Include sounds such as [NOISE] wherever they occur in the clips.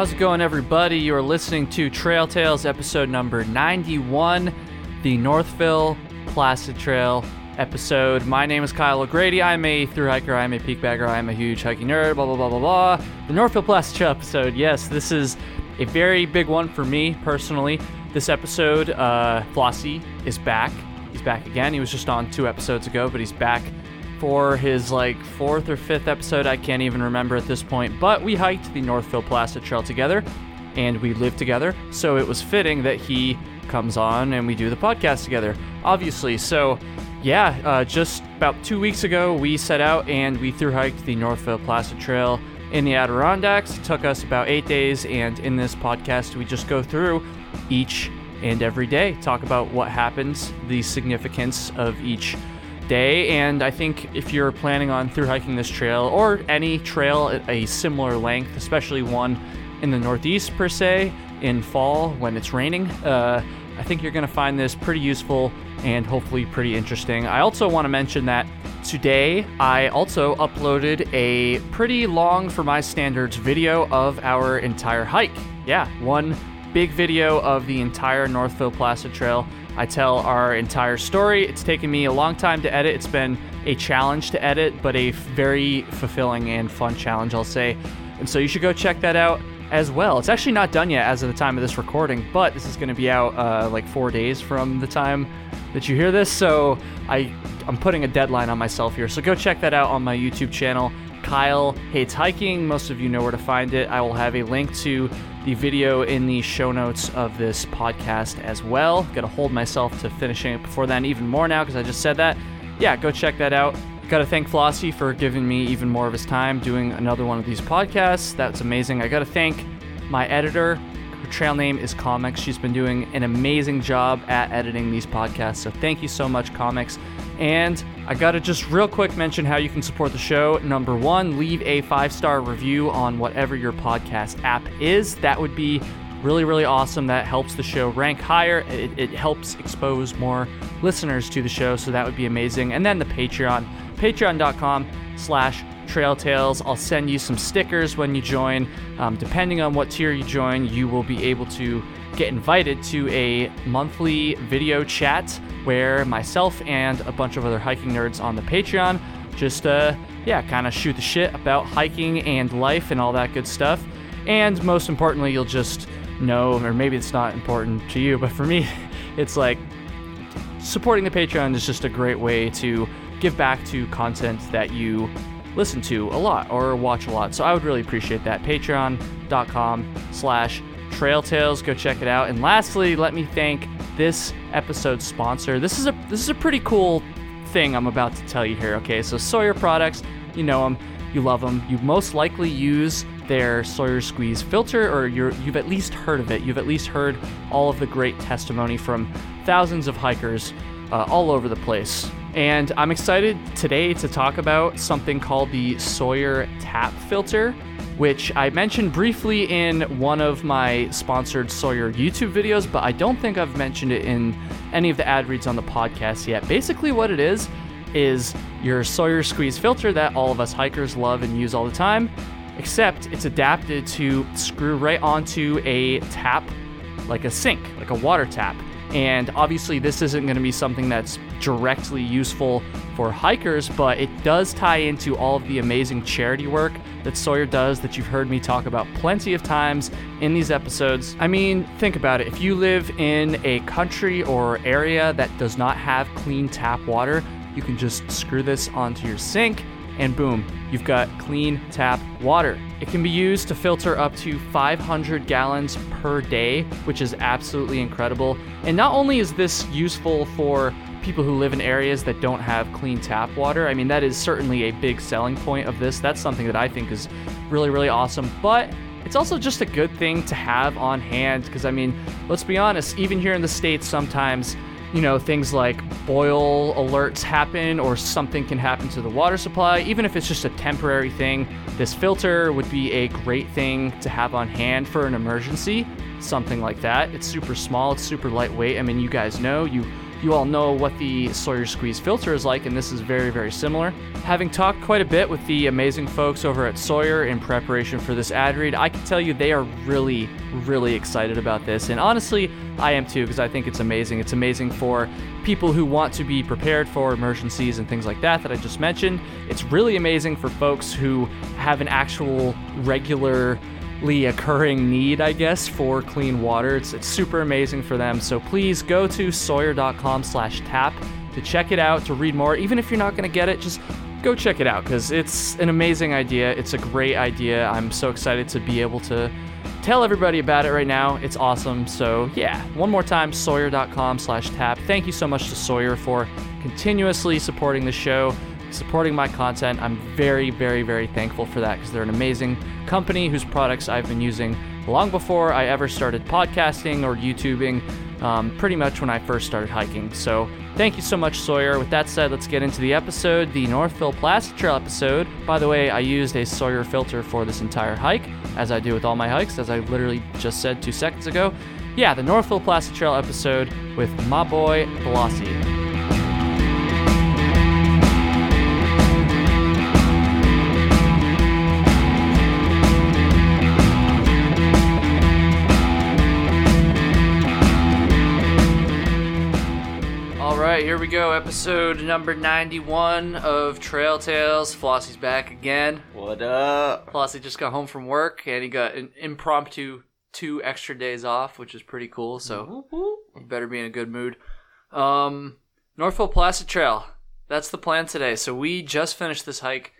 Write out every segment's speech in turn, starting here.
How's it going, everybody? You are listening to Trail Tales episode number 91, the Northville Placid Trail episode. My name is Kyle O'Grady. I'm a through hiker, I'm a peak bagger, I'm a huge hiking nerd, blah, blah, blah, blah, blah. The Northville Placid Trail episode. Yes, this is a very big one for me personally. This episode, uh, Flossie is back. He's back again. He was just on two episodes ago, but he's back for his like fourth or fifth episode. I can't even remember at this point. But we hiked the Northville Placid Trail together and we lived together. So it was fitting that he comes on and we do the podcast together, obviously. So, yeah, uh, just about two weeks ago, we set out and we through hiked the Northville Placid Trail in the Adirondacks. It took us about eight days. And in this podcast, we just go through each and every day, talk about what happens, the significance of each day. And I think if you're planning on through hiking this trail or any trail at a similar length, especially one in the Northeast per se, in fall when it's raining, uh, I think you're going to find this pretty useful and hopefully pretty interesting. I also want to mention that today I also uploaded a pretty long, for my standards, video of our entire hike. Yeah, one big video of the entire Northville Placid Trail. I tell our entire story. It's taken me a long time to edit. It's been a challenge to edit, but a very fulfilling and fun challenge, I'll say. And so you should go check that out as well. It's actually not done yet as of the time of this recording, but this is going to be out uh, like four days from the time that you hear this. So I I'm putting a deadline on myself here. So go check that out on my YouTube channel. Kyle hates hiking. Most of you know where to find it. I will have a link to the video in the show notes of this podcast as well. Got to hold myself to finishing it before then, even more now because I just said that. Yeah, go check that out. Got to thank Flossie for giving me even more of his time doing another one of these podcasts. That's amazing. I got to thank my editor. Trail name is Comics. She's been doing an amazing job at editing these podcasts. So thank you so much, Comics. And I got to just real quick mention how you can support the show. Number one, leave a five star review on whatever your podcast app is. That would be really, really awesome. That helps the show rank higher. It, it helps expose more listeners to the show. So that would be amazing. And then the Patreon, patreon.com slash Trail Tales. I'll send you some stickers when you join. Um, depending on what tier you join, you will be able to get invited to a monthly video chat where myself and a bunch of other hiking nerds on the Patreon just, uh, yeah, kind of shoot the shit about hiking and life and all that good stuff. And most importantly, you'll just know, or maybe it's not important to you, but for me, [LAUGHS] it's like supporting the Patreon is just a great way to give back to content that you listen to a lot or watch a lot. So I would really appreciate that. Patreon.com slash Trail Tales. Go check it out. And lastly, let me thank this episode's sponsor. This is a this is a pretty cool thing I'm about to tell you here. Okay, so Sawyer products, you know them, you love them. You most likely use their Sawyer Squeeze filter, or you have at least heard of it. You've at least heard all of the great testimony from thousands of hikers uh, all over the place. And I'm excited today to talk about something called the Sawyer Tap Filter, which I mentioned briefly in one of my sponsored Sawyer YouTube videos, but I don't think I've mentioned it in any of the ad reads on the podcast yet. Basically, what it is, is your Sawyer Squeeze filter that all of us hikers love and use all the time, except it's adapted to screw right onto a tap, like a sink, like a water tap. And obviously, this isn't going to be something that's directly useful for hikers, but it does tie into all of the amazing charity work that Sawyer does that you've heard me talk about plenty of times in these episodes. I mean, think about it. If you live in a country or area that does not have clean tap water, you can just screw this onto your sink and boom, you've got clean tap water. It can be used to filter up to 500 gallons per day, which is absolutely incredible. And not only is this useful for people who live in areas that don't have clean tap water, I mean, that is certainly a big selling point of this. That's something that I think is really, really awesome. But it's also just a good thing to have on hand because, I mean, let's be honest, even here in the States, sometimes you know, things like boil alerts happen or something can happen to the water supply, even if it's just a temporary thing, this filter would be a great thing to have on hand for an emergency, something like that. It's super small, it's super lightweight. I mean, you guys know, you you all know what the Sawyer Squeeze filter is like, and this is very, very similar. Having talked quite a bit with the amazing folks over at Sawyer in preparation for this ad read, I can tell you they are really, really excited about this. And honestly, I am too, because I think it's amazing. It's amazing for people who want to be prepared for emergencies and things like that that I just mentioned. It's really amazing for folks who have an actual regular occurring need, I guess, for clean water. It's, it's super amazing for them. So please go to sawyer.com slash tap to check it out, to read more. Even if you're not going to get it, just go check it out because it's an amazing idea. It's a great idea. I'm so excited to be able to tell everybody about it right now. It's awesome. So yeah, one more time, sawyer.com slash tap. Thank you so much to Sawyer for continuously supporting the show supporting my content. I'm very, very, very thankful for that because they're an amazing company whose products I've been using long before I ever started podcasting or YouTubing, um, pretty much when I first started hiking. So thank you so much, Sawyer. With that said, let's get into the episode, the Northville Placid Trail episode. By the way, I used a Sawyer filter for this entire hike, as I do with all my hikes, as I literally just said two seconds ago. Yeah, the Northville Placid Trail episode with my boy Flossie. We go. Episode number 91 of Trail Tales. Flossie's back again. What up? Flossie just got home from work and he got an impromptu two extra days off, which is pretty cool. So you better be in a good mood. Um, Northville Placid Trail. That's the plan today. So we just finished this hike.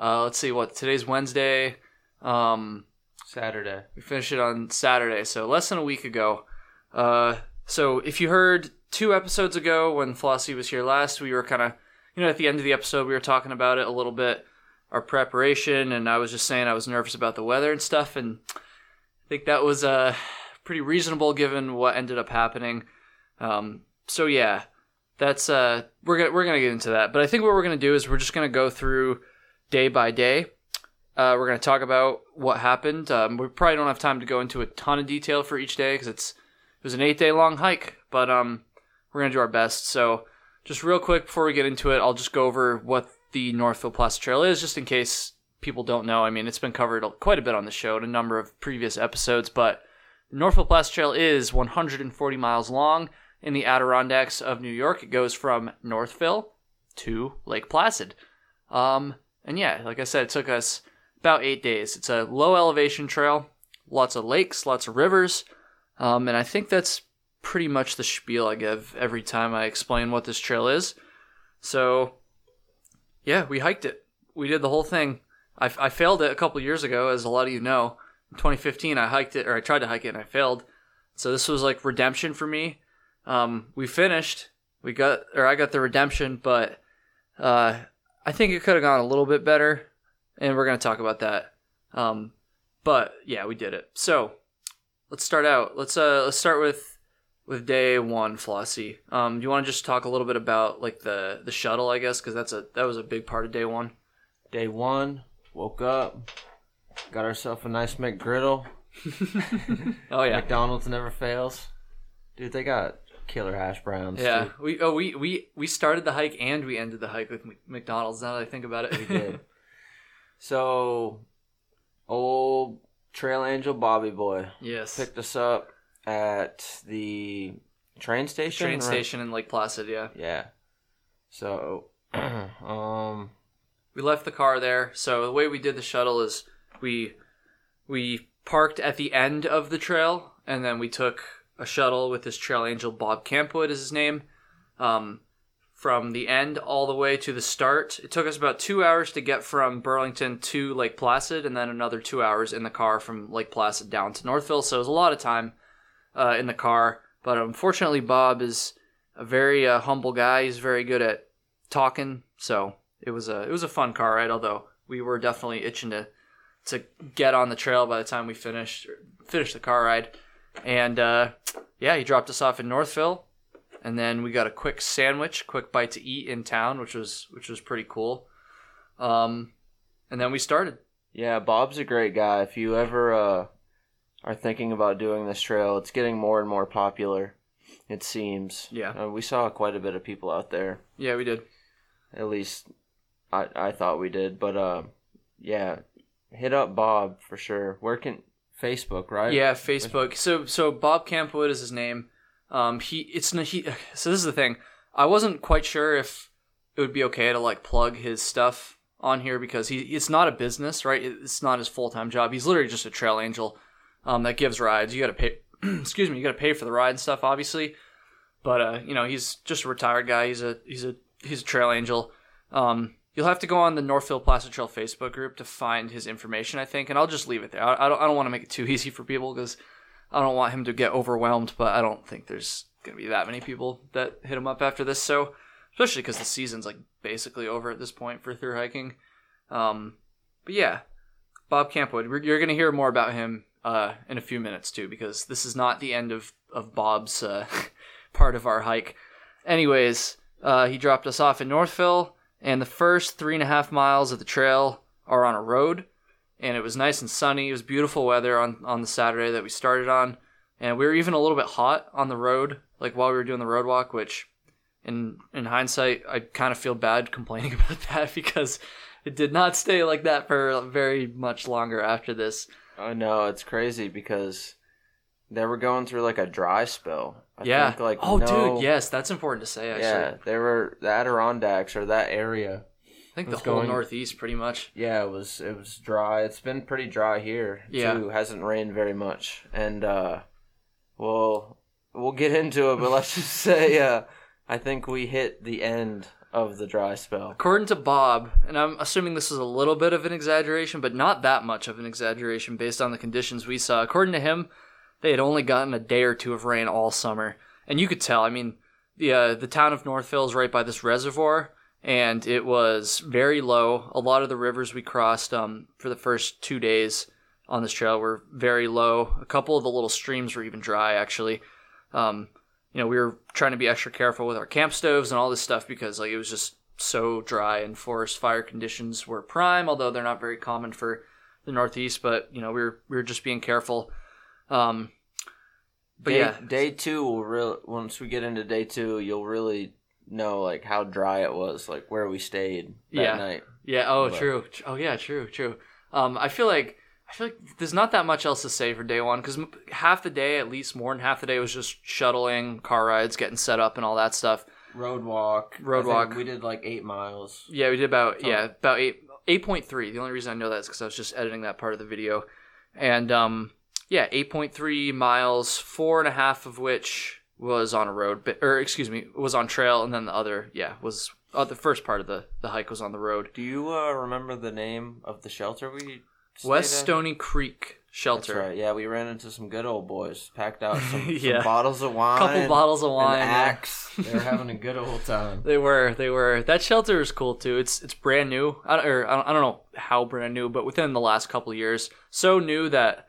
Uh, let's see what today's Wednesday. Um, Saturday. We finished it on Saturday, so less than a week ago. Uh, so if you heard two episodes ago when Flossie was here last, we were kind of, you know, at the end of the episode, we were talking about it a little bit, our preparation, and I was just saying I was nervous about the weather and stuff, and I think that was uh, pretty reasonable given what ended up happening. Um, so yeah, that's uh, we're gonna we're gonna get into that, but I think what we're gonna do is we're just gonna go through day by day. Uh, we're gonna talk about what happened. Um, we probably don't have time to go into a ton of detail for each day because it's it was an eight day long hike, but um, we're to do our best. So, just real quick before we get into it, I'll just go over what the Northville Placid Trail is, just in case people don't know. I mean, it's been covered quite a bit on the show in a number of previous episodes, but the Northville Placid Trail is 140 miles long in the Adirondacks of New York. It goes from Northville to Lake Placid. Um, and yeah, like I said, it took us about eight days. It's a low elevation trail, lots of lakes, lots of rivers, um, and I think that's pretty much the spiel I give every time I explain what this trail is. So, yeah, we hiked it. We did the whole thing. I, I failed it a couple years ago, as a lot of you know. In 2015, I hiked it, or I tried to hike it, and I failed. So this was like redemption for me. Um, we finished. We got, or I got the redemption, but uh, I think it could have gone a little bit better, and we're gonna talk about that. Um, but yeah, we did it. So let's start out. Let's uh, let's start with with day one, Flossie. Um, do you want to just talk a little bit about like the the shuttle, I guess, because that's a that was a big part of day one. Day one, woke up, got ourselves a nice McGriddle. [LAUGHS] [LAUGHS] oh yeah, McDonald's never fails. Dude, they got killer hash browns. Yeah, too. we oh we we we started the hike and we ended the hike with McDonald's. Now that I think about it, we did. So, old Trail Angel Bobby Boy, yes, picked us up at the train station. Train station in Lake Placid, yeah. Yeah. So, [CLEARS THROAT] um, we left the car there. So the way we did the shuttle is we we parked at the end of the trail, and then we took a shuttle with this trail angel Bob Campwood is his name. Um, from the end all the way to the start. It took us about two hours to get from Burlington to Lake Placid, and then another two hours in the car from Lake Placid down to Northville. So it was a lot of time uh, in the car. But unfortunately, Bob is a very uh, humble guy. He's very good at talking. So it was a it was a fun car ride. Although we were definitely itching to to get on the trail by the time we finished finished the car ride. And uh, yeah, he dropped us off in Northville, and then we got a quick sandwich, quick bite to eat in town, which was which was pretty cool. Um, and then we started. Yeah, Bob's a great guy. If you ever uh, are thinking about doing this trail, it's getting more and more popular. It seems. Yeah. Uh, we saw quite a bit of people out there. Yeah, we did. At least, I I thought we did. But uh, yeah, hit up Bob for sure. Where can Facebook right? Yeah, Facebook. So so Bob Campwood is his name. Um, he it's he. [SIGHS] So this is the thing. I wasn't quite sure if it would be okay to like plug his stuff on here because he it's not a business, right? It's not his full time job. He's literally just a trail angel, um, that gives rides. You got to pay. [CLEARS THROAT] excuse me. You got to pay for the ride and stuff, obviously. But uh, you know, he's just a retired guy. He's a he's a he's a trail angel. Um, you'll have to go on the Northville Placid Trail Facebook group to find his information, I think, and I'll just leave it there. I, I don't I don't want to make it too [LAUGHS] easy for people because I don't want him to get overwhelmed. But I don't think there's gonna be that many people that hit him up after this. So especially because the season's like basically over at this point for through hiking. Um, but yeah, Bob Campwood, you're gonna hear more about him uh, in a few minutes too, because this is not the end of of Bob's uh, [LAUGHS] part of our hike. Anyways, uh, he dropped us off in Northville, and the first three and a half miles of the trail are on a road, and it was nice and sunny. It was beautiful weather on on the Saturday that we started on, and we were even a little bit hot on the road, like while we were doing the road walk, which. In, in hindsight, I kind of feel bad [LAUGHS] complaining about that because it did not stay like that for very much longer after this. I know it's crazy because they were going through like a dry spell. I yeah. Think, like oh, no- dude. Yes, that's important to say. Actually, Yeah, they were the Adirondacks or that area. I think the whole going- Northeast, pretty much. Yeah, it was it was dry. It's been pretty dry here Yeah. too. Hasn't rained very much, and uh, we'll we'll get into it. But let's just [LAUGHS] say, uh, I think we hit the end of the dry spell. According to Bob, and I'm assuming this is a little bit of an exaggeration, but not that much of an exaggeration based on the conditions we saw. According to him, they had only gotten a day or two of rain all summer, and you could tell. I mean, the uh, the town of Northville is right by this reservoir, and it was very low. A lot of the rivers we crossed um, for the first two days on this trail were very low. A couple of the little streams were even dry, actually. Um, you know, we were trying to be extra careful with our camp stoves and all this stuff because like it was just so dry and forest fire conditions were prime, although they're not very common for the Northeast. But you know, we were we were just being careful. Um, but day, yeah, day two will really once we get into day two, you'll really know like how dry it was, like where we stayed that Yeah. night. Yeah. Oh, But- true. Oh, yeah. True. True. Um, I feel like I feel like there's not that much else to say for day one because half the day, at least more than half the day, was just shuttling, car rides, getting set up, and all that stuff. Road walk. Road I think walk. We did like eight miles. Yeah, we did about Oh. yeah about eight eight point three. The only reason I know that is because I was just editing that part of the video, and um yeah, eight point three miles, four and a half of which was on a road, but, or excuse me, was on trail, and then the other yeah was uh, the first part of the the hike was on the road. Do you uh, remember the name of the shelter we? stayed West at? Stony Creek That's Shelter. right. Yeah, we ran into some good old boys. Packed out some, [LAUGHS] Yeah. some bottles of wine. Couple bottles of an wine. yeah. axe. They were having a good old time. [LAUGHS] They were, they were. That shelter is cool too. It's it's brand new. I don't, or I don't, I don't know how brand new, but within the last couple of years, so new that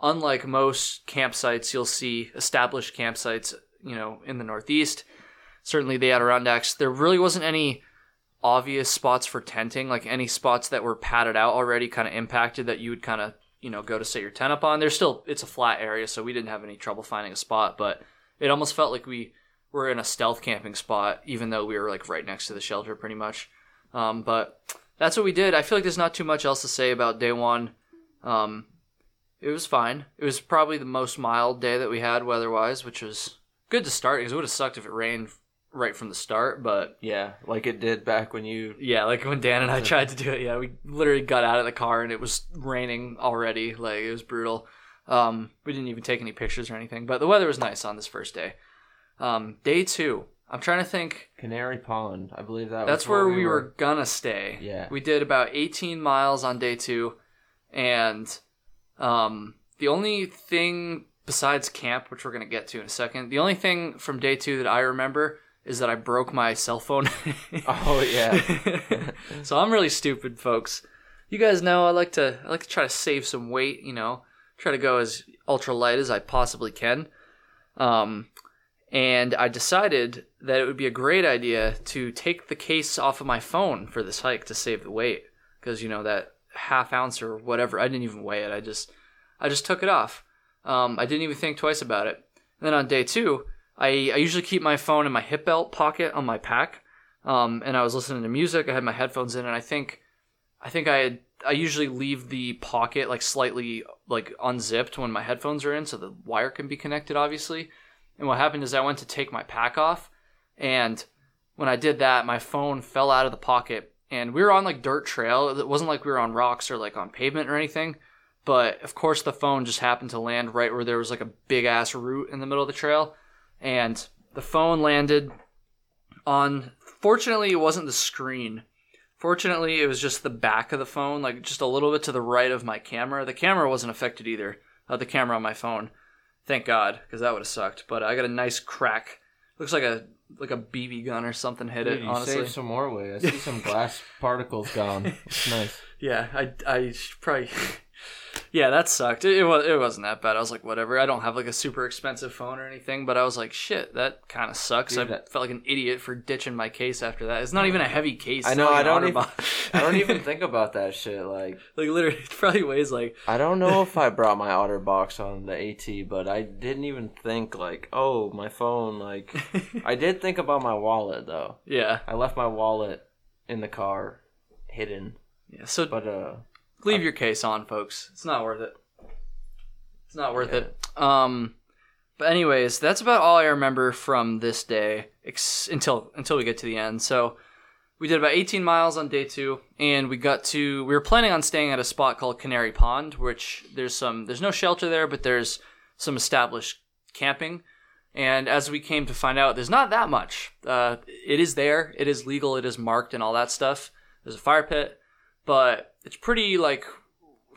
unlike most campsites you'll see established campsites, you know, in the Northeast, certainly the Adirondacks, there really wasn't any obvious spots for tenting, like any spots that were padded out already, kind of impacted that you would kind of you know go to set your tent up on. There's still it's a flat area, so we didn't have any trouble finding a spot, but it almost felt like we were in a stealth camping spot, even though we were like right next to the shelter, pretty much. Um, but that's what we did. I feel like there's not too much else to say about day one. Um, it was fine. It was probably the most mild day that we had weather-wise, which was good to start because it would have sucked if it rained right from the start. But Yeah, like it did back when you. yeah, like when Dan and I [LAUGHS] tried to do it, yeah, we literally got out of the car and it was raining already. Like it was brutal. Um, we didn't even take any pictures or anything, but the weather was nice on this first day. Um, day two, I'm trying to think. Canary Pond, I believe that. That's was where we were gonna stay. Yeah. we did about 18 miles on day two, and um, the only thing besides camp, which we're gonna get to in a second, the only thing from day two that I remember is that I broke my cell phone. [LAUGHS] Oh yeah. [LAUGHS] so I'm really stupid, folks. You guys know I like to I like to try to save some weight. You know, try to go as ultra light as I possibly can. Um, and I decided that it would be a great idea to take the case off of my phone for this hike to save the weight because you know that half ounce or whatever. I didn't even weigh it. I just I just took it off. Um, I didn't even think twice about it. And then on day two, I I usually keep my phone in my hip belt pocket on my pack. Um, and I was listening to music. I had my headphones in, and I think I think I had I usually leave the pocket like slightly like unzipped when my headphones are in, so the wire can be connected, obviously. And what happened is I went to take my pack off, and when I did that, my phone fell out of the pocket, and we were on like dirt trail. It wasn't like we were on rocks or like on pavement or anything. But of course, the phone just happened to land right where there was like a big ass root in the middle of the trail, and the phone landed on. Fortunately, it wasn't the screen. Fortunately, it was just the back of the phone, like just a little bit to the right of my camera. The camera wasn't affected either. Uh, the camera on my phone, thank God, because that would have sucked. But I got a nice crack. Looks like a like a BB gun or something hit Dude, it. you honestly, saved some more weight. I see some [LAUGHS] glass particles gone. It's nice. Yeah, I, I should probably. Yeah, that sucked. It, it was it wasn't that bad. I was like, whatever. I don't have like a super expensive phone or anything, but I was like, shit, that kind of sucks. Dude, I that- felt like an idiot for ditching my case after that. It's not even a heavy case. I know. [LAUGHS] I don't even. I don't even think about that shit. Like, like literally, it probably weighs like. I don't know [LAUGHS] if I brought my OtterBox on the AT, but I didn't even think like, oh, my phone. Like, I did think about my wallet though. [LAUGHS] yeah, I left my wallet in the car, hidden. yeah. So But uh, leave your case on, folks. It's not worth it. It's not worth Yeah. it. Um, but anyways, that's about all I remember from this day ex- until until we get to the end. So we did about 18 miles on day two, and we got to. We were planning on staying at a spot called Canary Pond, which there's some. There's no shelter there, but there's some established camping. And as we came to find out, there's not that much. Uh, it is there. It is legal. It is marked and all that stuff. There's a fire pit, but it's pretty like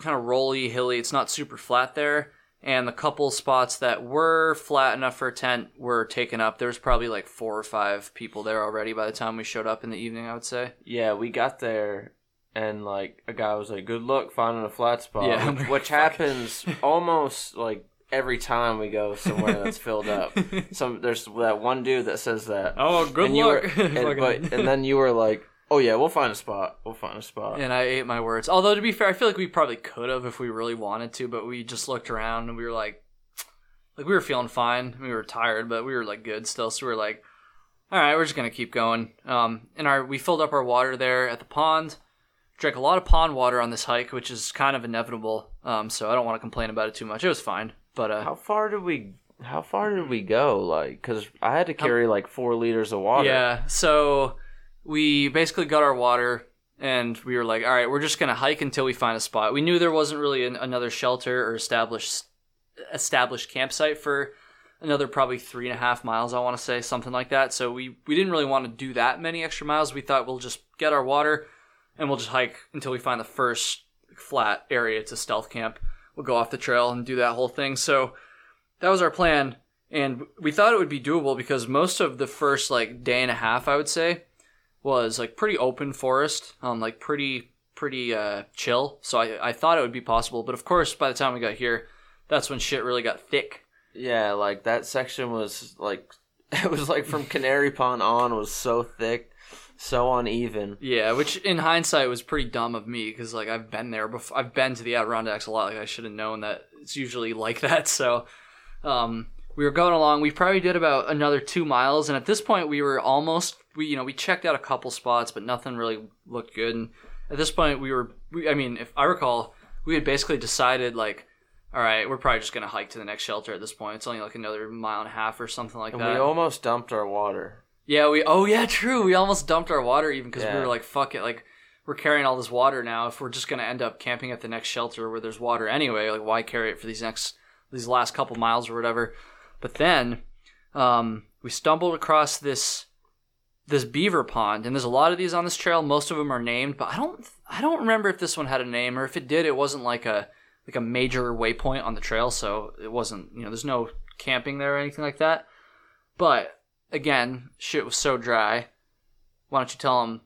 kind of rolly, hilly. It's not super flat there. And the couple spots that were flat enough for a tent were taken up. There was probably like four or five people there already by the time we showed up in the evening. I would say. yeah, we got there, and like a guy was like, "Good luck finding a flat spot," Yeah, which, which happens [LAUGHS] almost like every time we go somewhere that's [LAUGHS] filled up. Some there's that one dude that says that. Oh, good and luck. Were, [LAUGHS] and, but, and then you were like, "Oh yeah, we'll find a spot. We'll find a spot." and I ate my words. Although to be fair, I feel like we probably could have if we really wanted to, but we just looked around and we were like, like we were feeling fine. We were tired, but we were like good still. So we were like, all right, we're just gonna keep going. Um, and our we filled up our water there at the pond. Drank a lot of pond water on this hike, which is kind of inevitable. Um, so I don't want to complain about it too much. It was fine, but uh, How far did we? How far did we go? Like, cause I had to carry like four liters of water. Yeah. So we basically got our water and we were like, all right, we're just going to hike until we find a spot. We knew there wasn't really an, another shelter or established established campsite for another probably three and a half miles, I want to say, something like that. So we, we didn't really want to do that many extra miles. We thought we'll just get our water and we'll just hike until we find the first flat area to stealth camp. We'll go off the trail and do that whole thing. So that was our plan. And we thought it would be doable because most of the first like day and a half, I would say, was like pretty open forest, um, like pretty pretty uh, chill. So I, I thought it would be possible, but of course, by the time we got here, that's when shit really got thick. Yeah, like that section was like [LAUGHS] it was like from Canary Pond on was so thick, so uneven. Yeah, which in hindsight was pretty dumb of me because like I've been there before. I've been to the Adirondacks a lot. Like I should have known that it's usually like [LAUGHS] that. So, um, we were going along. We probably did about another two miles, and at this point, we were almost. We you know we checked out a couple spots, but nothing really looked good. And at this point, we were. We, I mean, if I recall, we had basically decided like. All right, we're probably just gonna hike to the next shelter at this point. It's only like another mile and a half or something like And that. we almost dumped our water. Yeah, we. Oh yeah, true. We almost dumped our water even because we were like, "Fuck it!" Like we're carrying all this water now. If we're just gonna end up camping at the next shelter where there's water anyway, like why carry it for these next these last couple miles or whatever? But then, um, we stumbled across this this beaver pond, and there's a lot of these on this trail. Most of them are named, but I don't I don't remember if this one had a name or if it did. It wasn't like a like a major waypoint on the trail, so it wasn't you know there's no camping there or anything like that. But again, shit was so dry. Why don't you tell them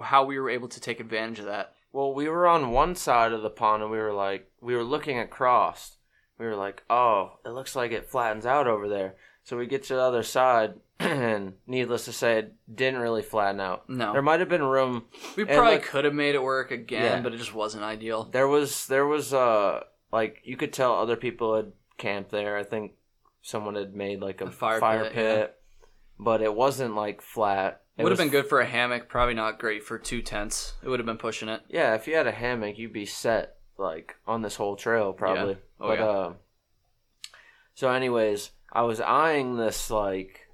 how we were able to take advantage of that? Well, we were on one side of the pond and we were like we were looking across. We were like, "Oh, it looks like it flattens out over there." So we get to the other side [CLEARS THROAT] and needless to say it didn't really flatten out. No. There might have been room We probably like- could have made it work again, Yeah. but it just wasn't ideal. There was there was uh like you could tell other people had camped there. I think someone had made like a, A fire fire, pit, pit, but it wasn't like flat. It would have been good for a hammock. Probably not great for two tents. It would have been pushing it. Yeah, if you had a hammock, you'd be set like on this whole trail probably. Oh, but yeah. uh so anyways, I was eyeing this like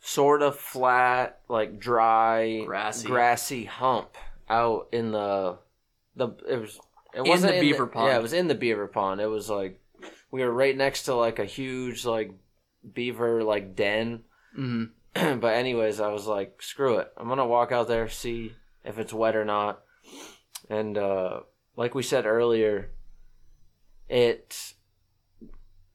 sort of flat, like dry Grassy. grassy hump out in the the it was it In wasn't the beaver pond. Yeah, it was in the beaver pond. It was like we were right next to like a huge like beaver like den. hmm [CLEARS THROAT] but anyways, I was like, screw it. I'm gonna walk out there, see if it's wet or not. And uh, like we said earlier, it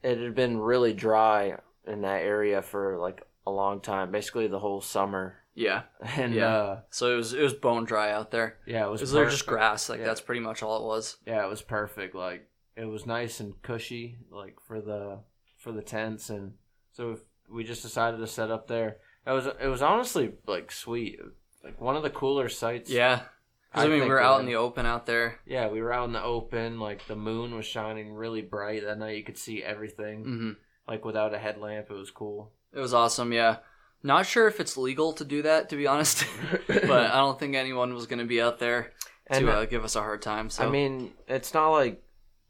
it had been really dry in that area for like a long time, basically the whole summer. Yeah. [LAUGHS] And Yeah. uh, So it was it was bone dry out there. yeah, it It was, was literally just grass. Like Yeah. that's pretty much all it was. Yeah, it was perfect. Like it was nice and cushy, like for the for the tents, and so we just decided to set up there. It was it was honestly like sweet, like one of the cooler sites. Yeah. 'Cause, I, mean, we were out in the open out there. Yeah, we were out in the open. Like the moon was shining really bright that night. You could see everything. hmm Like without a headlamp, it was cool. It was awesome. Yeah. Not sure if it's legal to do that, to be honest. [LAUGHS] but I don't think anyone was going to be out there And to uh, uh, give us a hard time. So I mean, it's not like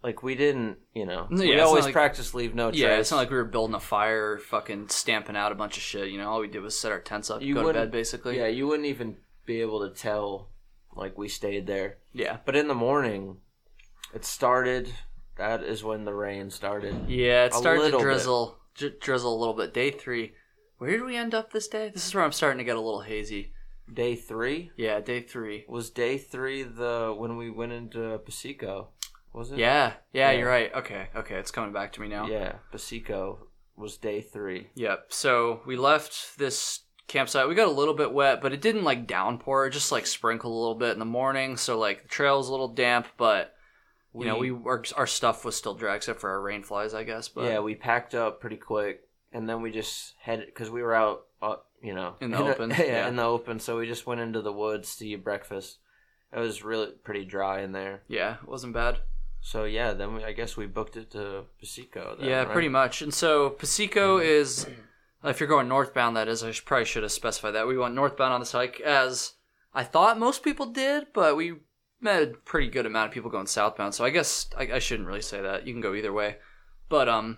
like we didn't, you know, No, yeah, we always like- practice leave no trace. yeah, it's not like we were building a fire or fucking stamping out a bunch of shit. You know, all we did was set our tents up, You go to bed, basically. yeah, you wouldn't even be able to tell like we stayed there. Yeah. But in the morning, it started. That is when the rain started. Yeah, it started to drizzle, dri- drizzle a little bit. Day three. Where did we end up this day? This is where I'm starting to get a little hazy. Day three Yeah, day three. was day three. The when we went into Piseco, was it? Yeah, yeah, Yeah. you're right. Okay, okay, it's coming back to me now. Yeah, Piseco was day three. Yep. So we left this campsite. We got a little bit wet, but it didn't like downpour. It just like sprinkled a little bit in the morning. So like the trail was a little damp, but you know we our, our stuff was still dry except for our rain flies, I guess. But yeah, we packed up pretty quick, and then we just headed because we were out, uh, you know, In the [LAUGHS] open, [LAUGHS] yeah, yeah. in the open. So we just went into the woods to eat breakfast. It was really pretty dry in there. yeah, it wasn't bad. So yeah, then we, I guess we booked it to Piseco. Then, yeah, right? pretty much. And so Piseco is, if you're going northbound, that is. I probably should have specified that. We went northbound on this hike, as I thought most people did, but we met a pretty good amount of people going southbound. So I guess I, I shouldn't really say that. You can go either way. But um,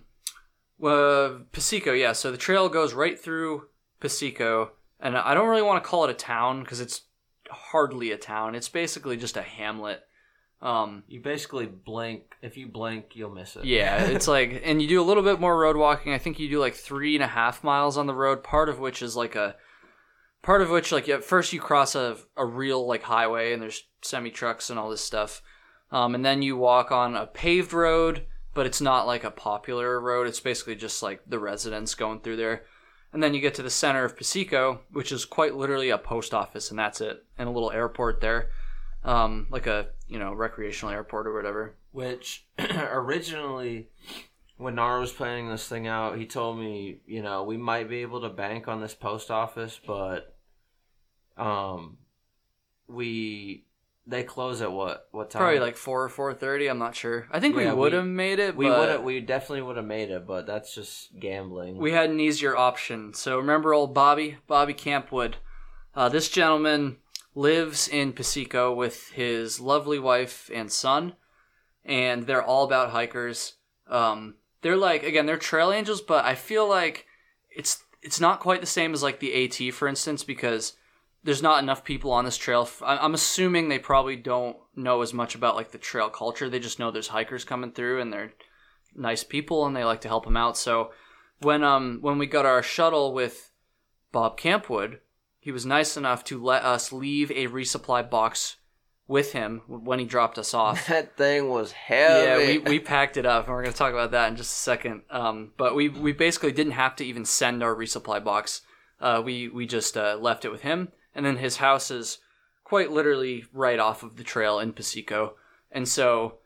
well, Piseco, yeah. So the trail goes right through Piseco, and I don't really want to call it a town because it's hardly a town. It's basically just a hamlet. Um, You basically blink. If you blink, you'll miss it. yeah, [LAUGHS] it's like, and you do a little bit more road walking. I think you do like three and a half miles on the road. Part of which is like a, part of which like at first you cross a a real like highway and there's semi trucks and all this stuff, um, and then you walk on a paved road, but it's not like a popular road. It's basically just like the residents going through there, and then you get to the center of Piseco, which is quite literally a post office, and that's it, and a little airport there, um, like a you know recreational airport or whatever. Which [CLEARS THROAT] originally, when Nara was planning this thing out, he told me, you know, we might be able to bank on this post office, but um, we they close at what what time? Probably like four or four thirty. I'm not sure. I think Yeah, we would have made it. we would have we definitely would have made it, but that's just gambling. we had an easier option. So remember old Bobby, Bobby Campwood. Uh, this gentleman lives in Piseco with his lovely wife and son, and they're all about hikers. Um, they're like again, they're trail angels, but I feel like it's it's not quite the same as like the AT, for instance, because there's not enough people on this trail. I'm assuming they probably don't know as much about like the trail culture. They just know there's hikers coming through and they're nice people and they like to help them out. So when um when we got our shuttle with Bob Campwood, he was nice enough to let us leave a resupply box with him when he dropped us off. [LAUGHS] that thing was heavy. Yeah, we, we packed it up, and we're going to talk about that in just a second. Um, but we we basically didn't have to even send our resupply box. Uh, we we just uh, left it with him, and then his house is quite literally right off of the trail in Piseco, and so.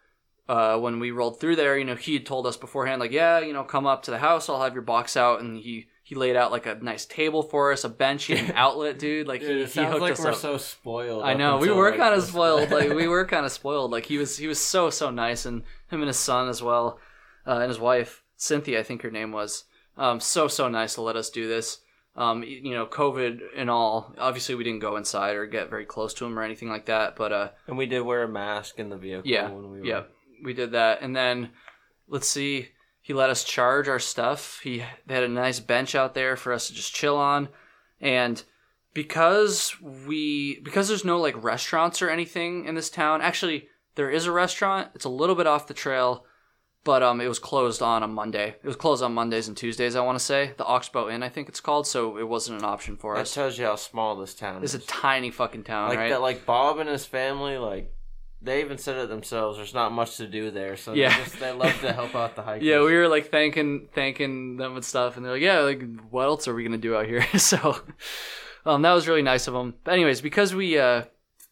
Uh, when we rolled through there, you know, he had told us beforehand, like, yeah, you know, come up to the house, I'll have your box out, and he he laid out like a nice table for us, a bench, he had an [LAUGHS] outlet, dude. Like Dude, he, it he sounds hooked like us we're up. so spoiled. I know we were like, kind of spoiled. Like we [LAUGHS] were kind of spoiled. Like he was he was so so nice, and him and his son as well, uh, and his wife. Cynthia, I think her name was. Um, so so nice to let us do this. Um, you know, COVID and all. Obviously, we didn't go inside or get very close to him or anything like that. But uh, And we did wear a mask in the vehicle yeah, when we were. yeah, we did that, and then let's see. He let us charge our stuff. He had a nice bench out there for us to just chill on, and because we because there's no like restaurants or anything in this town. Actually, there is a restaurant. It's a little bit off the trail, but um, it was closed on a Monday. It was closed on Mondays and Tuesdays. I want to say the Oxbow Inn, I think it's called. So it wasn't an option for us. That us. tells you how small this town is. It's is. a tiny fucking town, like right? that, like Bob and his family, like they even said it themselves. There's not much to do there, so Yeah. they, just, they love to help out the [LAUGHS] hikers. Yeah, we were like thanking thanking them and stuff, and they're like, "Yeah, like what else are we gonna do out here?" [LAUGHS] so, um, that was really nice of them. But anyways, because we uh,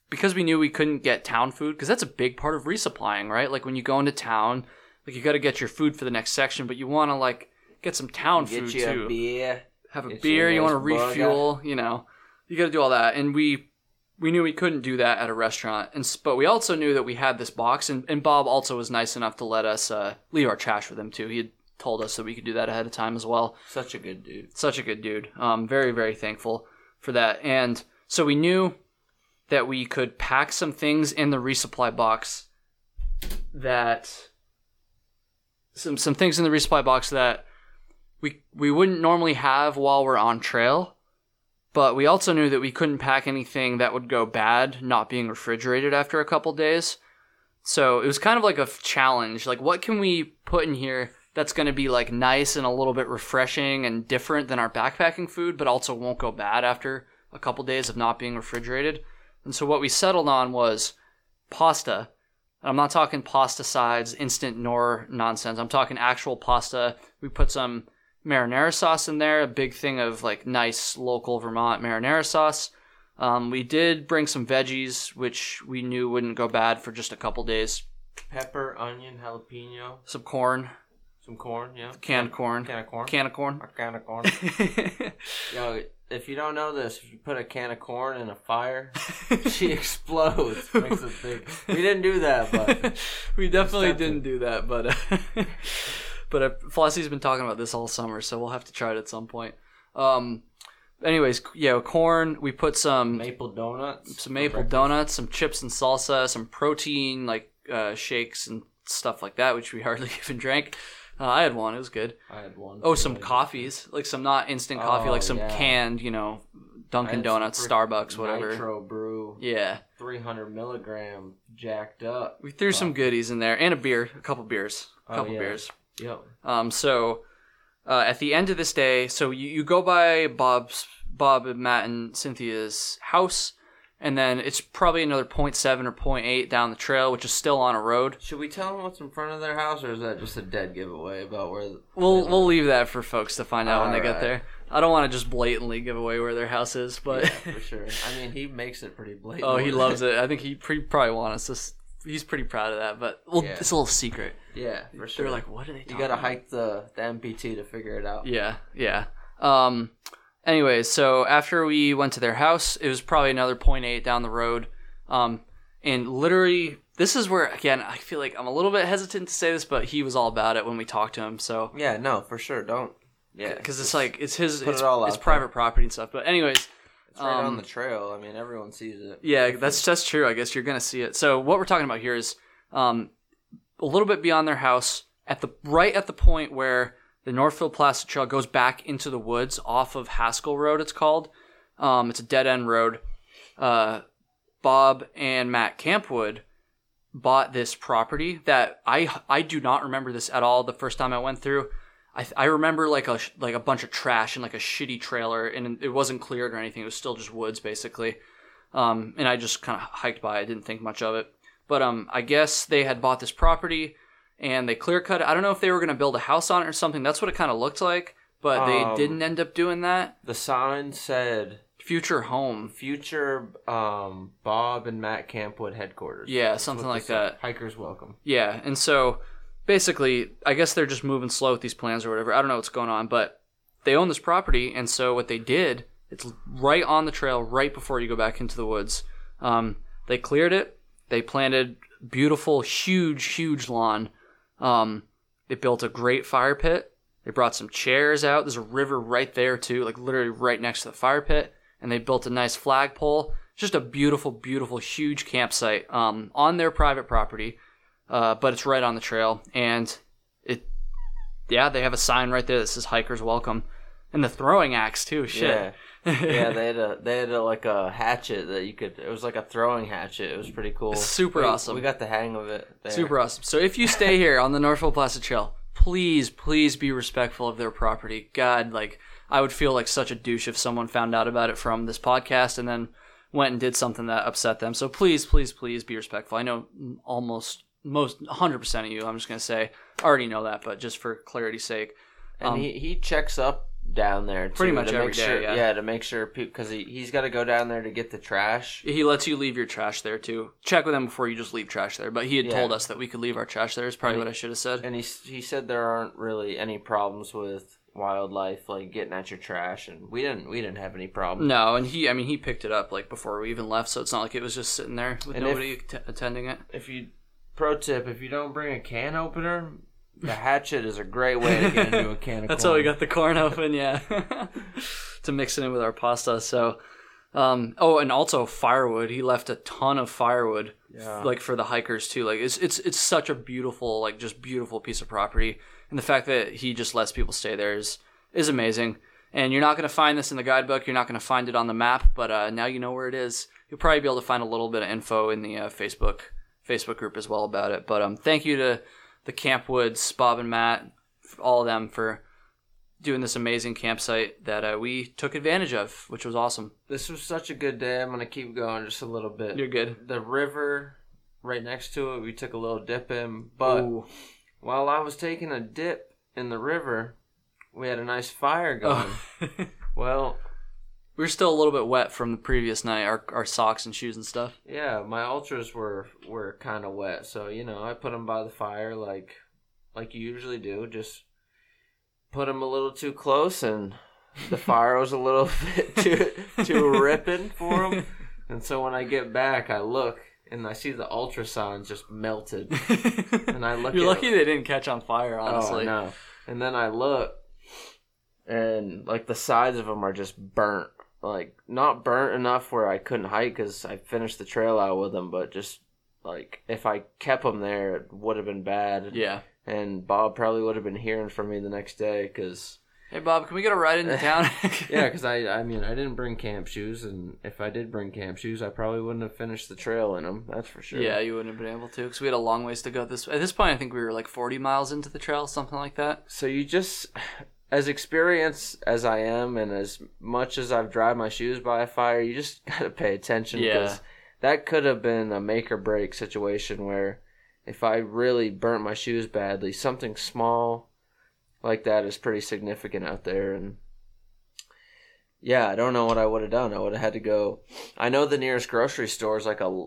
because we knew we couldn't get town food, because that's a big part of resupplying, right? Like when you go into town, like you got to get your food for the next section, but you want to like get some town get food you too. a beer. Have a get beer, a you want to refuel, you know, you got to do all that, and we. We knew we couldn't do that at a restaurant, and but we also knew that we had this box, and, and Bob also was nice enough to let us uh, leave our trash with him too. He had told us that we could do that ahead of time as well. Such a good dude. Such a good dude. Um, very very thankful for that. And so we knew that we could pack some things in the resupply box that some some things in the resupply box that we we wouldn't normally have while we're on trail. But we also knew that we couldn't pack anything that would go bad not being refrigerated after a couple days. So it was kind of like a challenge. Like, what can we put in here that's going to be like nice and a little bit refreshing and different than our backpacking food, but also won't go bad after a couple days of not being refrigerated? And so what we settled on was pasta. I'm not talking pasta sides, instant nor nonsense. I'm talking actual pasta. We put some marinara sauce in there, a big thing of like nice local Vermont marinara sauce. Um, we did bring some veggies, which we knew wouldn't go bad for just a couple days. Pepper, onion, jalapeno, Some corn, some corn. Yeah, canned corn, Can of corn. can of corn. A can of corn. [LAUGHS] Yo, if you don't know this, if you put a can of corn in a fire, she [LAUGHS] explodes. Makes it big. We didn't do that, but [LAUGHS] we definitely didn't do that, but uh, but Flossie's been talking about this all summer, so we'll have to try it at some point. Um, anyways, yeah, corn. We put some maple donuts. some maple donuts, some chips and salsa, some protein like uh, shakes and stuff like that, which we [LAUGHS] hardly even drank. Uh, I had one; it was good. I had one. Oh, some coffees, like some not instant coffee, Oh, like some yeah. canned, you know, Dunkin' Donuts, Starbucks, whatever. Nitro brew, Yeah, 300 milligram, jacked up. we threw some goodies in there and a beer, a couple beers, a Oh, couple yeah. beers. Yep. Um, so uh, at the end of this day, so you, you go by Bob's, Bob, and Matt, and Cynthia's house, and then it's probably another 0.7 or 0.8 down the trail, which is still on a road. Should we tell them what's in front of their house, or is that just a dead giveaway about where? The, We'll we'll leave that for folks to find out when they get there. I don't want to just blatantly give away where their house is, but yeah, for [LAUGHS] sure. I mean, he makes it pretty blatant. oh, he loves it. I think he pre- probably wants us. He's pretty proud of that, but well, Yeah. it's a little secret. Yeah, for sure. They're like, what are they? you Talking gotta hike the the NPT to figure it out. Yeah, yeah. Um, anyways, so after we went to their house, it was probably another 0.8 down the road. Um, and literally, this is where again I feel like I'm a little bit hesitant to say this, but he was all about it when we talked to him. So Yeah, no, for sure. Don't. Yeah, because it's like it's his, put it's, it all it's private property and stuff. But anyways, it's right um, on the trail. I mean, everyone sees it. Yeah, that's that's true. I guess you're gonna see it. So what we're talking about here is um, a little bit beyond their house, at the right at the point where the Northville Placid Trail goes back into the woods off of Haskell Road. It's called. Um, it's a dead end road. Uh, Bob and Matt Campwood bought this property that I I do not remember this at all. The first time I went through. I, I remember like a like a bunch of trash and like a shitty trailer, and it wasn't cleared or anything. It was still just woods, basically. Um, and I just kind of hiked by. I didn't think much of it. But um, I guess they had bought this property and they clear cut it. I don't know if they were going to build a house on it or something. That's what it kind of looked like. But they Um, didn't end up doing that. The sign said Future home. "Future um, Bob and Matt Campwood headquarters." Yeah, something like that. Hikers welcome. Yeah, and so basically, I guess they're just moving slow with these plans or whatever. I don't know what's going on, but they own this property, and so what they did, it's right on the trail, right before you go back into the woods. Um, they cleared it. They planted beautiful, huge, huge lawn. Um, They built a great fire pit. They brought some chairs out. There's a river right there too, like literally right next to the fire pit. And they built a nice flagpole. Just a beautiful, beautiful, huge campsite um, on their private property, uh, but it's right on the trail. And it, yeah, they have a sign right there that says "Hikers Welcome," and the throwing axe too. Shit. Yeah. yeah, they had a they had a, like a hatchet that you could. It was like a throwing hatchet. It was pretty cool. It's super We- awesome. We got the hang of it. There. Super awesome. So if you stay here on the Northville Placid Trail, please, please be respectful of their property. God, like I would feel like such a douche if someone found out about it from this podcast and then went and did something that upset them. So please, please, please be respectful. I know almost most 100% of you, I'm just going to say, already know that, but just for clarity's sake. and um, he he checks up down there too, Pretty much to every make day, sure, yeah. to make sure because he he's got to go down there to get the trash. He lets you leave your trash there too. Check with him before you just leave trash there. But he had Yeah. told us that we could leave our trash there. Is probably what I should have said. And he he said there aren't really any problems with wildlife like getting at your trash, and we didn't we didn't have any problem No, and he, I mean, he picked it up like before we even left, so it's not like it was just sitting there with And if- nobody t- attending it. If you pro tip, if you don't bring a can opener, the hatchet is a great way to get into a can of [LAUGHS] That's corn. how we got the corn open, yeah, [LAUGHS] to mix it in with our pasta. So, um, oh, and also firewood. He left a ton of firewood, Yeah. like for the hikers too. Like it's it's it's such a beautiful, like just beautiful piece of property, and the fact that he just lets people stay there is is amazing. And you're not going to find this in the guidebook. You're not going to find it on the map, but uh, now you know where it is. You'll probably be able to find a little bit of info in the uh, Facebook Facebook group as well about it. But um, thank you to the Camp Woods, Bob and Matt, all of them for doing this amazing campsite that uh, we took advantage of, which was awesome. This was such a good day. I'm gonna keep going just a little bit. You're good. the river right next to it. We took a little dip in, but Ooh. while I was taking a dip in the river, we had a nice fire going. Oh. [LAUGHS] Well, we were still a little bit wet from the previous night, our, our socks and shoes and stuff. yeah, my Altras were were kind of wet, so you know I put them by the fire like like you usually do. Just put them a little too close, and the [LAUGHS] fire was a little [LAUGHS] bit too too [LAUGHS] ripping for them. And so when I get back, I look and I see the ultrasounds just melted. And I look You're lucky they didn't catch on fire, oh, honestly. Oh, no. And then I look, and like the sides of them are just burnt. Like not burnt enough where I couldn't hike because I finished the trail out with them, but just like if I kept them there, it would have been bad. Yeah. And Bob probably would have been hearing from me the next day because Hey, Bob, can we get a ride into town? [LAUGHS] yeah, because I I mean I didn't bring camp shoes, and if I did bring camp shoes, I probably wouldn't have finished the trail in them. That's for sure. Yeah, you wouldn't have been able to because we had a long ways to go. This at this point, I think we were like 40 miles into the trail, something like that. So you just, as experienced as I am, and as much as I've dried my shoes by a fire, you just [LAUGHS] gotta pay attention Yeah. because that could have been a make or break situation where if I really burnt my shoes badly, something small like that is pretty significant out there, and yeah, I don't know what I would have done. I would have had to go. I know the nearest grocery store is like a.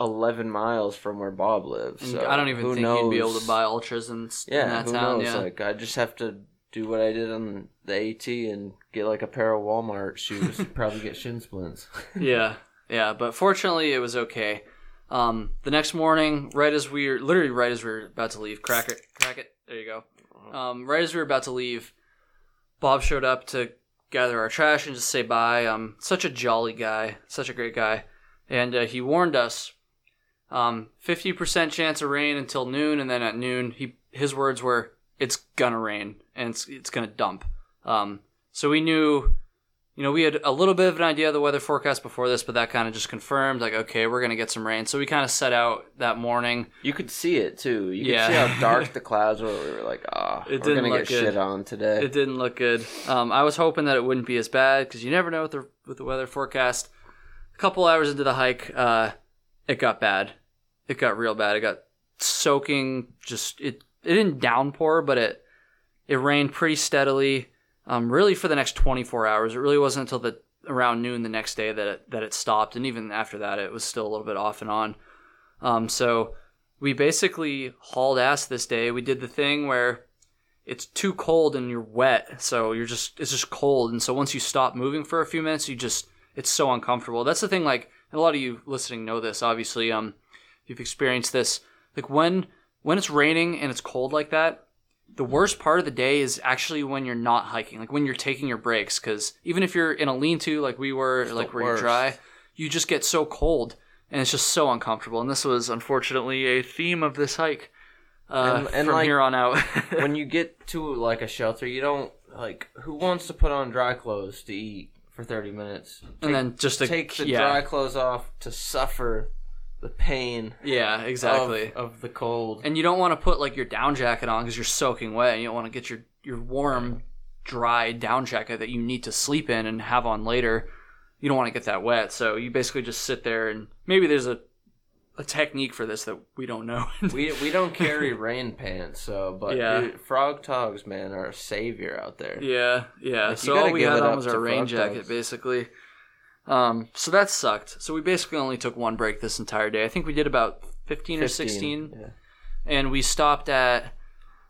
11 miles from where Bob lives. Mm, so I don't even think you'd be able to buy Altras in, s- in Yeah, that who town. knows? Yeah. Like I just have to do what I did on the AT and get like a pair of Walmart shoes. [LAUGHS] Probably get shin splints. [LAUGHS] yeah, yeah. But fortunately, it was okay. Um, the next morning, right as we were literally right as we were about to leave, crack it, crack it. There you go. Um, right as we were about to leave, Bob showed up to gather our trash and just say bye. Um, such a jolly guy, such a great guy, and uh, he warned us. Um, fifty percent chance of rain until noon, and then at noon, he his words were, "It's gonna rain and it's it's gonna dump." Um, so we knew you know, we had a little bit of an idea of the weather forecast before this, but that kind of just confirmed, like, okay, we're going to get some rain. So we kind of set out that morning. You could see it too. You Yeah. could see how dark [LAUGHS] the clouds were. We were like, ah, It we're gonna get good. shit on today. It didn't look good. Um, I was hoping that it wouldn't be as bad because you never know with the, with the weather forecast. A couple hours into the hike, uh, it got bad. It got real bad. It got soaking. Just it. It didn't downpour, but it it rained pretty steadily. Um, really for the next 24 hours. It really wasn't until the around noon the next day that it, that it stopped, and even after that, it was still a little bit off and on. Um, so we basically hauled ass this day. We did the thing where it's too cold and you're wet, so you're just it's just cold, and so once you stop moving for a few minutes, you just it's so uncomfortable. That's the thing. Like a lot of you listening know this. Obviously, um, you've experienced this. Like when when it's raining and it's cold like that, the worst part of the day is actually when you're not hiking, like when you're taking your breaks. Because even if you're in a lean-to, like we were, It's like where you're dry, you just get so cold, and it's just so uncomfortable. And this was unfortunately a theme of this hike uh, And- and, from like, here on out. [LAUGHS] when you get to like a shelter, you don't like who wants to put on dry clothes to eat for thirty minutes. and then just to take the yeah, dry clothes off to suffer the pain yeah, exactly. of, of the cold. and you don't want to put like your down jacket on because you're soaking wet. And you don't want to get your your warm, dry down jacket that you need to sleep in and have on later. You don't want to get that wet, so you basically just sit there and maybe there's a a technique for this that we don't know. [LAUGHS] we we don't carry rain pants, so but Yeah. dude, Frogg Toggs, man, are a savior out there. yeah, yeah. Like, so all we had on was our rain jacket, basically. Um, so that sucked. So we basically only took one break this entire day. I think we did about fifteen, or sixteen, yeah. and we stopped at.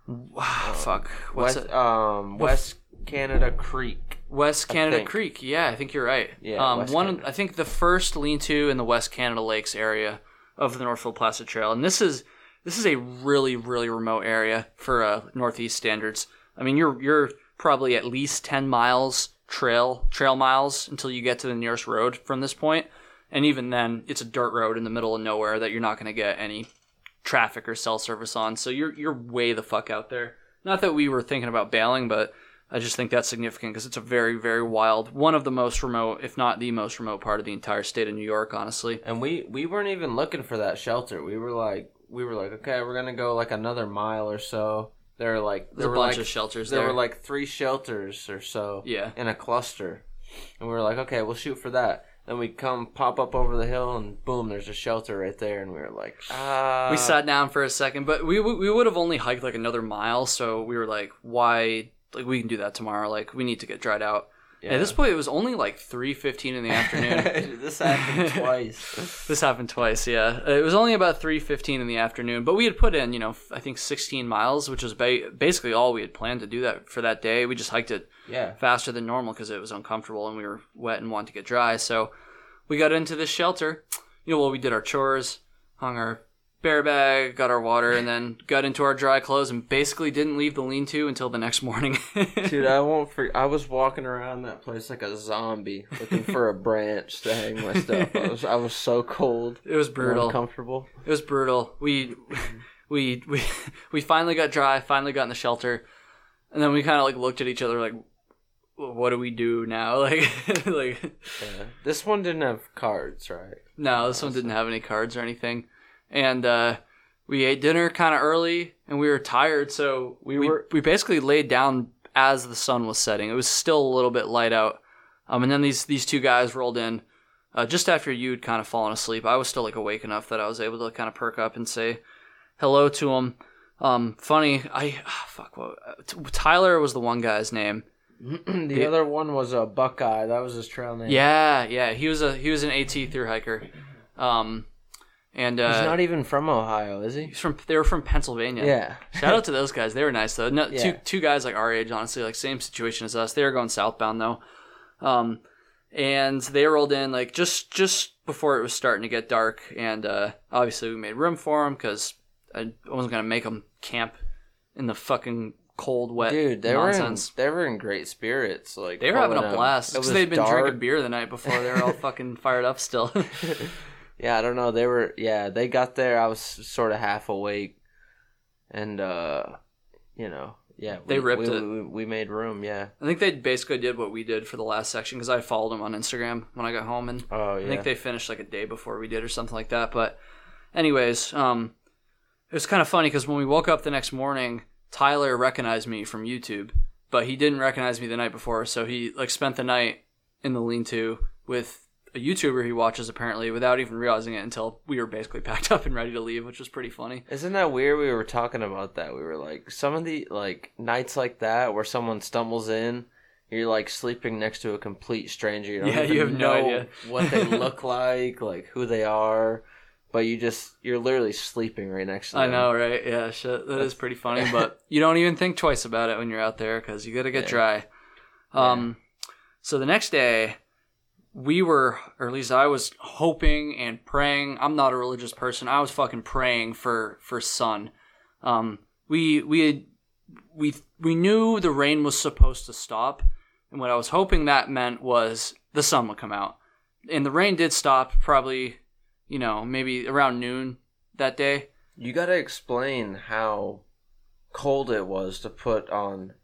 wow, [SIGHS] fuck. What's West it? um West Canada Creek. West Canada. Creek. Yeah, I think you're right. Yeah, Um, one. Canada. I think the first lean-to in the West Canada Lakes area of the Northville Placid Trail, and this is this is a really really remote area for uh, Northeast standards. I mean, you're you're probably at least ten miles trail trail miles until you get to the nearest road from this point, and even then, it's a dirt road in the middle of nowhere that you're not going to get any traffic or cell service on. So you're you're way the fuck out there. Not that we were thinking about bailing, but I just think that's significant because it's a very very wild, one of the most remote, if not the most remote part of the entire state of New York. Honestly, And we we weren't even looking for that shelter. We were like we were like, okay, we're gonna go like another mile or so. There were like there's there a were bunch like of shelters there there. were like three shelters or so yeah, in a cluster, and we were like, okay, we'll shoot for that. Then we come pop up over the hill, and boom, there's a shelter right there, and we were like, ah. we sat down for a second, but we we would have only hiked like another mile, so we were like, why? Like we can do that tomorrow. Like we need to get dried out. Yeah. At this point, it was only like three fifteen in the afternoon. [LAUGHS] this happened [LAUGHS] twice. This happened twice, yeah. Uh, it was only about 3:15 in the afternoon, but we had put in, you know, I think 16 miles, which was ba- basically all we had planned to do that for that day. We just hiked it Yeah. faster than normal because it was uncomfortable and we were wet and wanted to get dry. So we got into this shelter. You know, well, we did our chores, hung our bear bag, got our water, and then got into our dry clothes and basically didn't leave the lean-to until the next morning. [LAUGHS] Dude, I won't. I was walking around that place like a zombie, looking for a branch to hang my stuff. I was, I was so cold, it was brutal. uncomfortable. It was brutal. We [LAUGHS] we we we finally got dry, finally got in the shelter, and then we kind of like looked at each other like, what do we do now? [LAUGHS] Like like Yeah. This one didn't have cards, right? no, this one didn't have any cards or anything, and uh, we ate dinner kind of early, and we were tired, so we, We were- we basically laid down as the sun was setting. It was still a little bit light out, um, and then these these two guys rolled in. Uh, just after you'd kind of fallen asleep, I was still like awake enough that I was able to kind of perk up and say hello to them. Um, funny, I ah, fuck what uh, T- Tyler was the one guy's name. [CLEARS THROAT] the The- other one was a Buckeye. That was his trail name. Yeah, yeah, he was a he was an AT through hiker, um, and uh, He's not even from Ohio, is he? he's from they were from Pennsylvania. Yeah. Shout out [LAUGHS] to those guys. They were nice though. No, Yeah. Two two guys like our age, honestly, like same situation as us. They were going southbound though, um, and they rolled in like just just before it was starting to get dark, and uh, obviously we made room for them because I wasn't gonna make them camp in the fucking cold, wet Dude, they nonsense. were in, they were in great spirits. Like They were having a blast because they'd been dark. drinking beer the night before. They were all [LAUGHS] fucking fired up still. [LAUGHS] Yeah, I don't know. They were yeah, they got there. I was sort of half awake, and uh, you know, yeah, They we, ripped we, it. We, we made room. Yeah. I think they basically did what we did for the last section because I followed them on Instagram when I got home, and Oh yeah. I think they finished like a day before we did or something like that. But, anyways, um, it was kind of funny because when we woke up the next morning, Tyler recognized me from YouTube, but he didn't recognize me the night before, so he like spent the night in the lean-to with a YouTuber he watches apparently without even realizing it until we were basically [LAUGHS] packed up and ready to leave, which was pretty funny. Isn't that weird? We were talking about that. We were like, some of the like nights like that where someone stumbles in, you're like sleeping next to a complete stranger. You don't Yeah, you have no idea. [LAUGHS] what they [LAUGHS] look like, like who they are, but you just you're literally sleeping right next to them. I know, right? Yeah, shit. That is pretty funny, but you don't even think twice about it when you're out there because you got to get Yeah. dry. Um, so the next day, we were, or at least I was hoping and praying. I'm not a religious person. I was fucking praying for for sun, Um, we we had, we we knew the rain was supposed to stop, and what I was hoping that meant was the sun would come out, and the rain did stop probably, you know, maybe around noon that day. You gotta explain how cold it was to put on.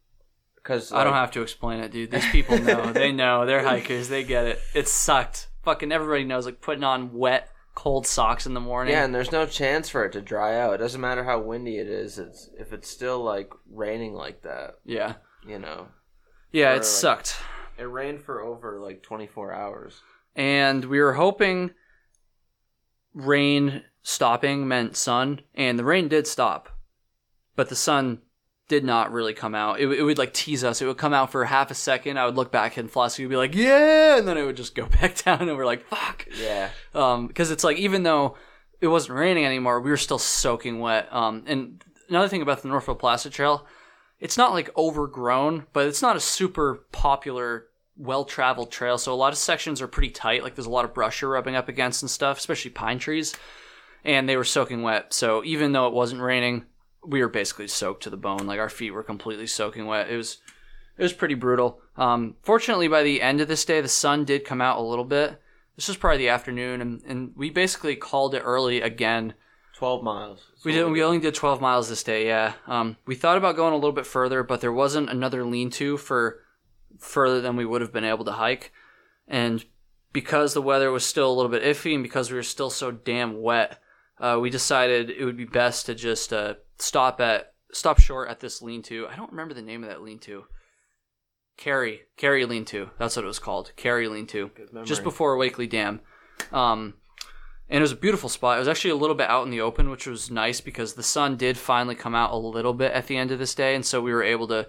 Because I don't have to explain it, dude. These people know. [LAUGHS] they know. They're hikers. They get it. It sucked. Fucking everybody knows. Like putting on wet, cold socks in the morning. Yeah, and there's no chance for it to dry out. It doesn't matter how windy it is. It's if it's still like raining like that, Yeah. you know. Yeah, it like- sucked. It rained for over like 24 hours. and we were hoping rain stopping meant sun, and the rain did stop, but the sun did not really come out. It, would- it would like tease us. It would come out for half a second. I would look back, and Flossie would be like, "Yeah," and then it would just go [LAUGHS] back down, and we're like, "Fuck," Yeah. um, because it's like even though it wasn't raining anymore, we were still soaking wet. Um, and another thing about the Northville Placid Trail, it's not like overgrown, but it's not a super popular, well traveled trail. So a lot of sections are pretty tight. Like there's a lot of brush you're rubbing up against and stuff, especially pine trees. And they were soaking wet. So even though it wasn't raining, we were basically soaked to the bone. Like our feet were completely soaking wet. It was it was pretty brutal. Um, fortunately, by the end of this day, the sun did come out a little bit. This was probably the afternoon, and, and we basically called it early again. 12 miles. We did. We only did 12 miles this day. Yeah. Um, we thought about going a little bit further, but there wasn't another lean-to for further than we would have been able to hike, and because the weather was still a little bit iffy, and because we were still so damn wet, uh, we decided it would be best to just uh, stop at stop short at this lean-to. I don't remember the name of that lean-to. Carry, Carry lean-to. That's what it was called. Carry lean-to just before Wakely Dam. Um, and it was a beautiful spot. It was actually a little bit out in the open, which was nice because the sun did finally come out a little bit at the end of this day, and so we were able to.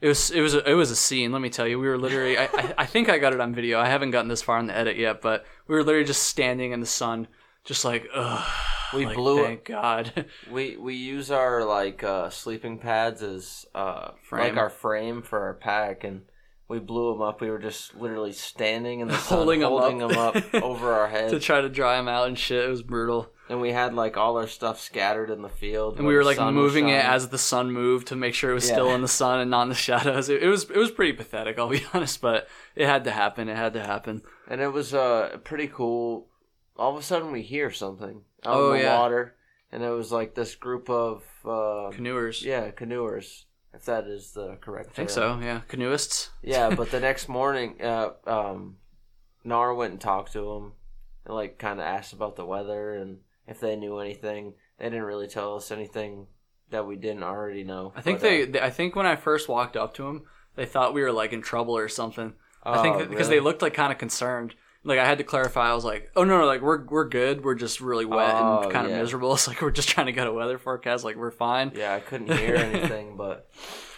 It was it was a, it was a scene. Let me tell you, we were literally. I, I I think I got it on video. I haven't gotten this far in the edit yet, but we were literally just standing in the sun, just like ugh. We like, blew it. Thank God. [LAUGHS] We we use our like uh, sleeping pads as uh, like our frame for our pack, and we blew them up. We were just literally standing in the sun, Holding holding up. them up [LAUGHS] over our heads to try to dry them out and shit. It was brutal. and we had like all our stuff scattered in the field. And we were like moving it as the sun moved to make sure it was Yeah. still in the sun and not in the [LAUGHS] shadows. It, it was it was pretty pathetic, I'll be honest, but it had to happen. It had to happen. and it was uh pretty cool. All of a sudden, we hear something out Oh, in the yeah. water, and it was like this group of uh, Canoers. yeah canoers, if that is the correct. I think term. so, yeah. Canoeists. Yeah, [LAUGHS] but the next morning, uh, um, Nar went and talked to them, and like kind of asked about the weather and if they knew anything. They didn't really tell us anything that we didn't already know. I think but, uh, they, they I think when I first walked up to them, they thought we were like in trouble or something. I think Oh, because really? they looked like kind of concerned. Like I had to clarify. I was like, "Oh no, no, like we're we're good. We're just really wet Oh, and kind of yeah. miserable. [LAUGHS] It's like we're just trying to get a weather forecast. Like we're fine." Yeah, I couldn't hear [LAUGHS] anything, but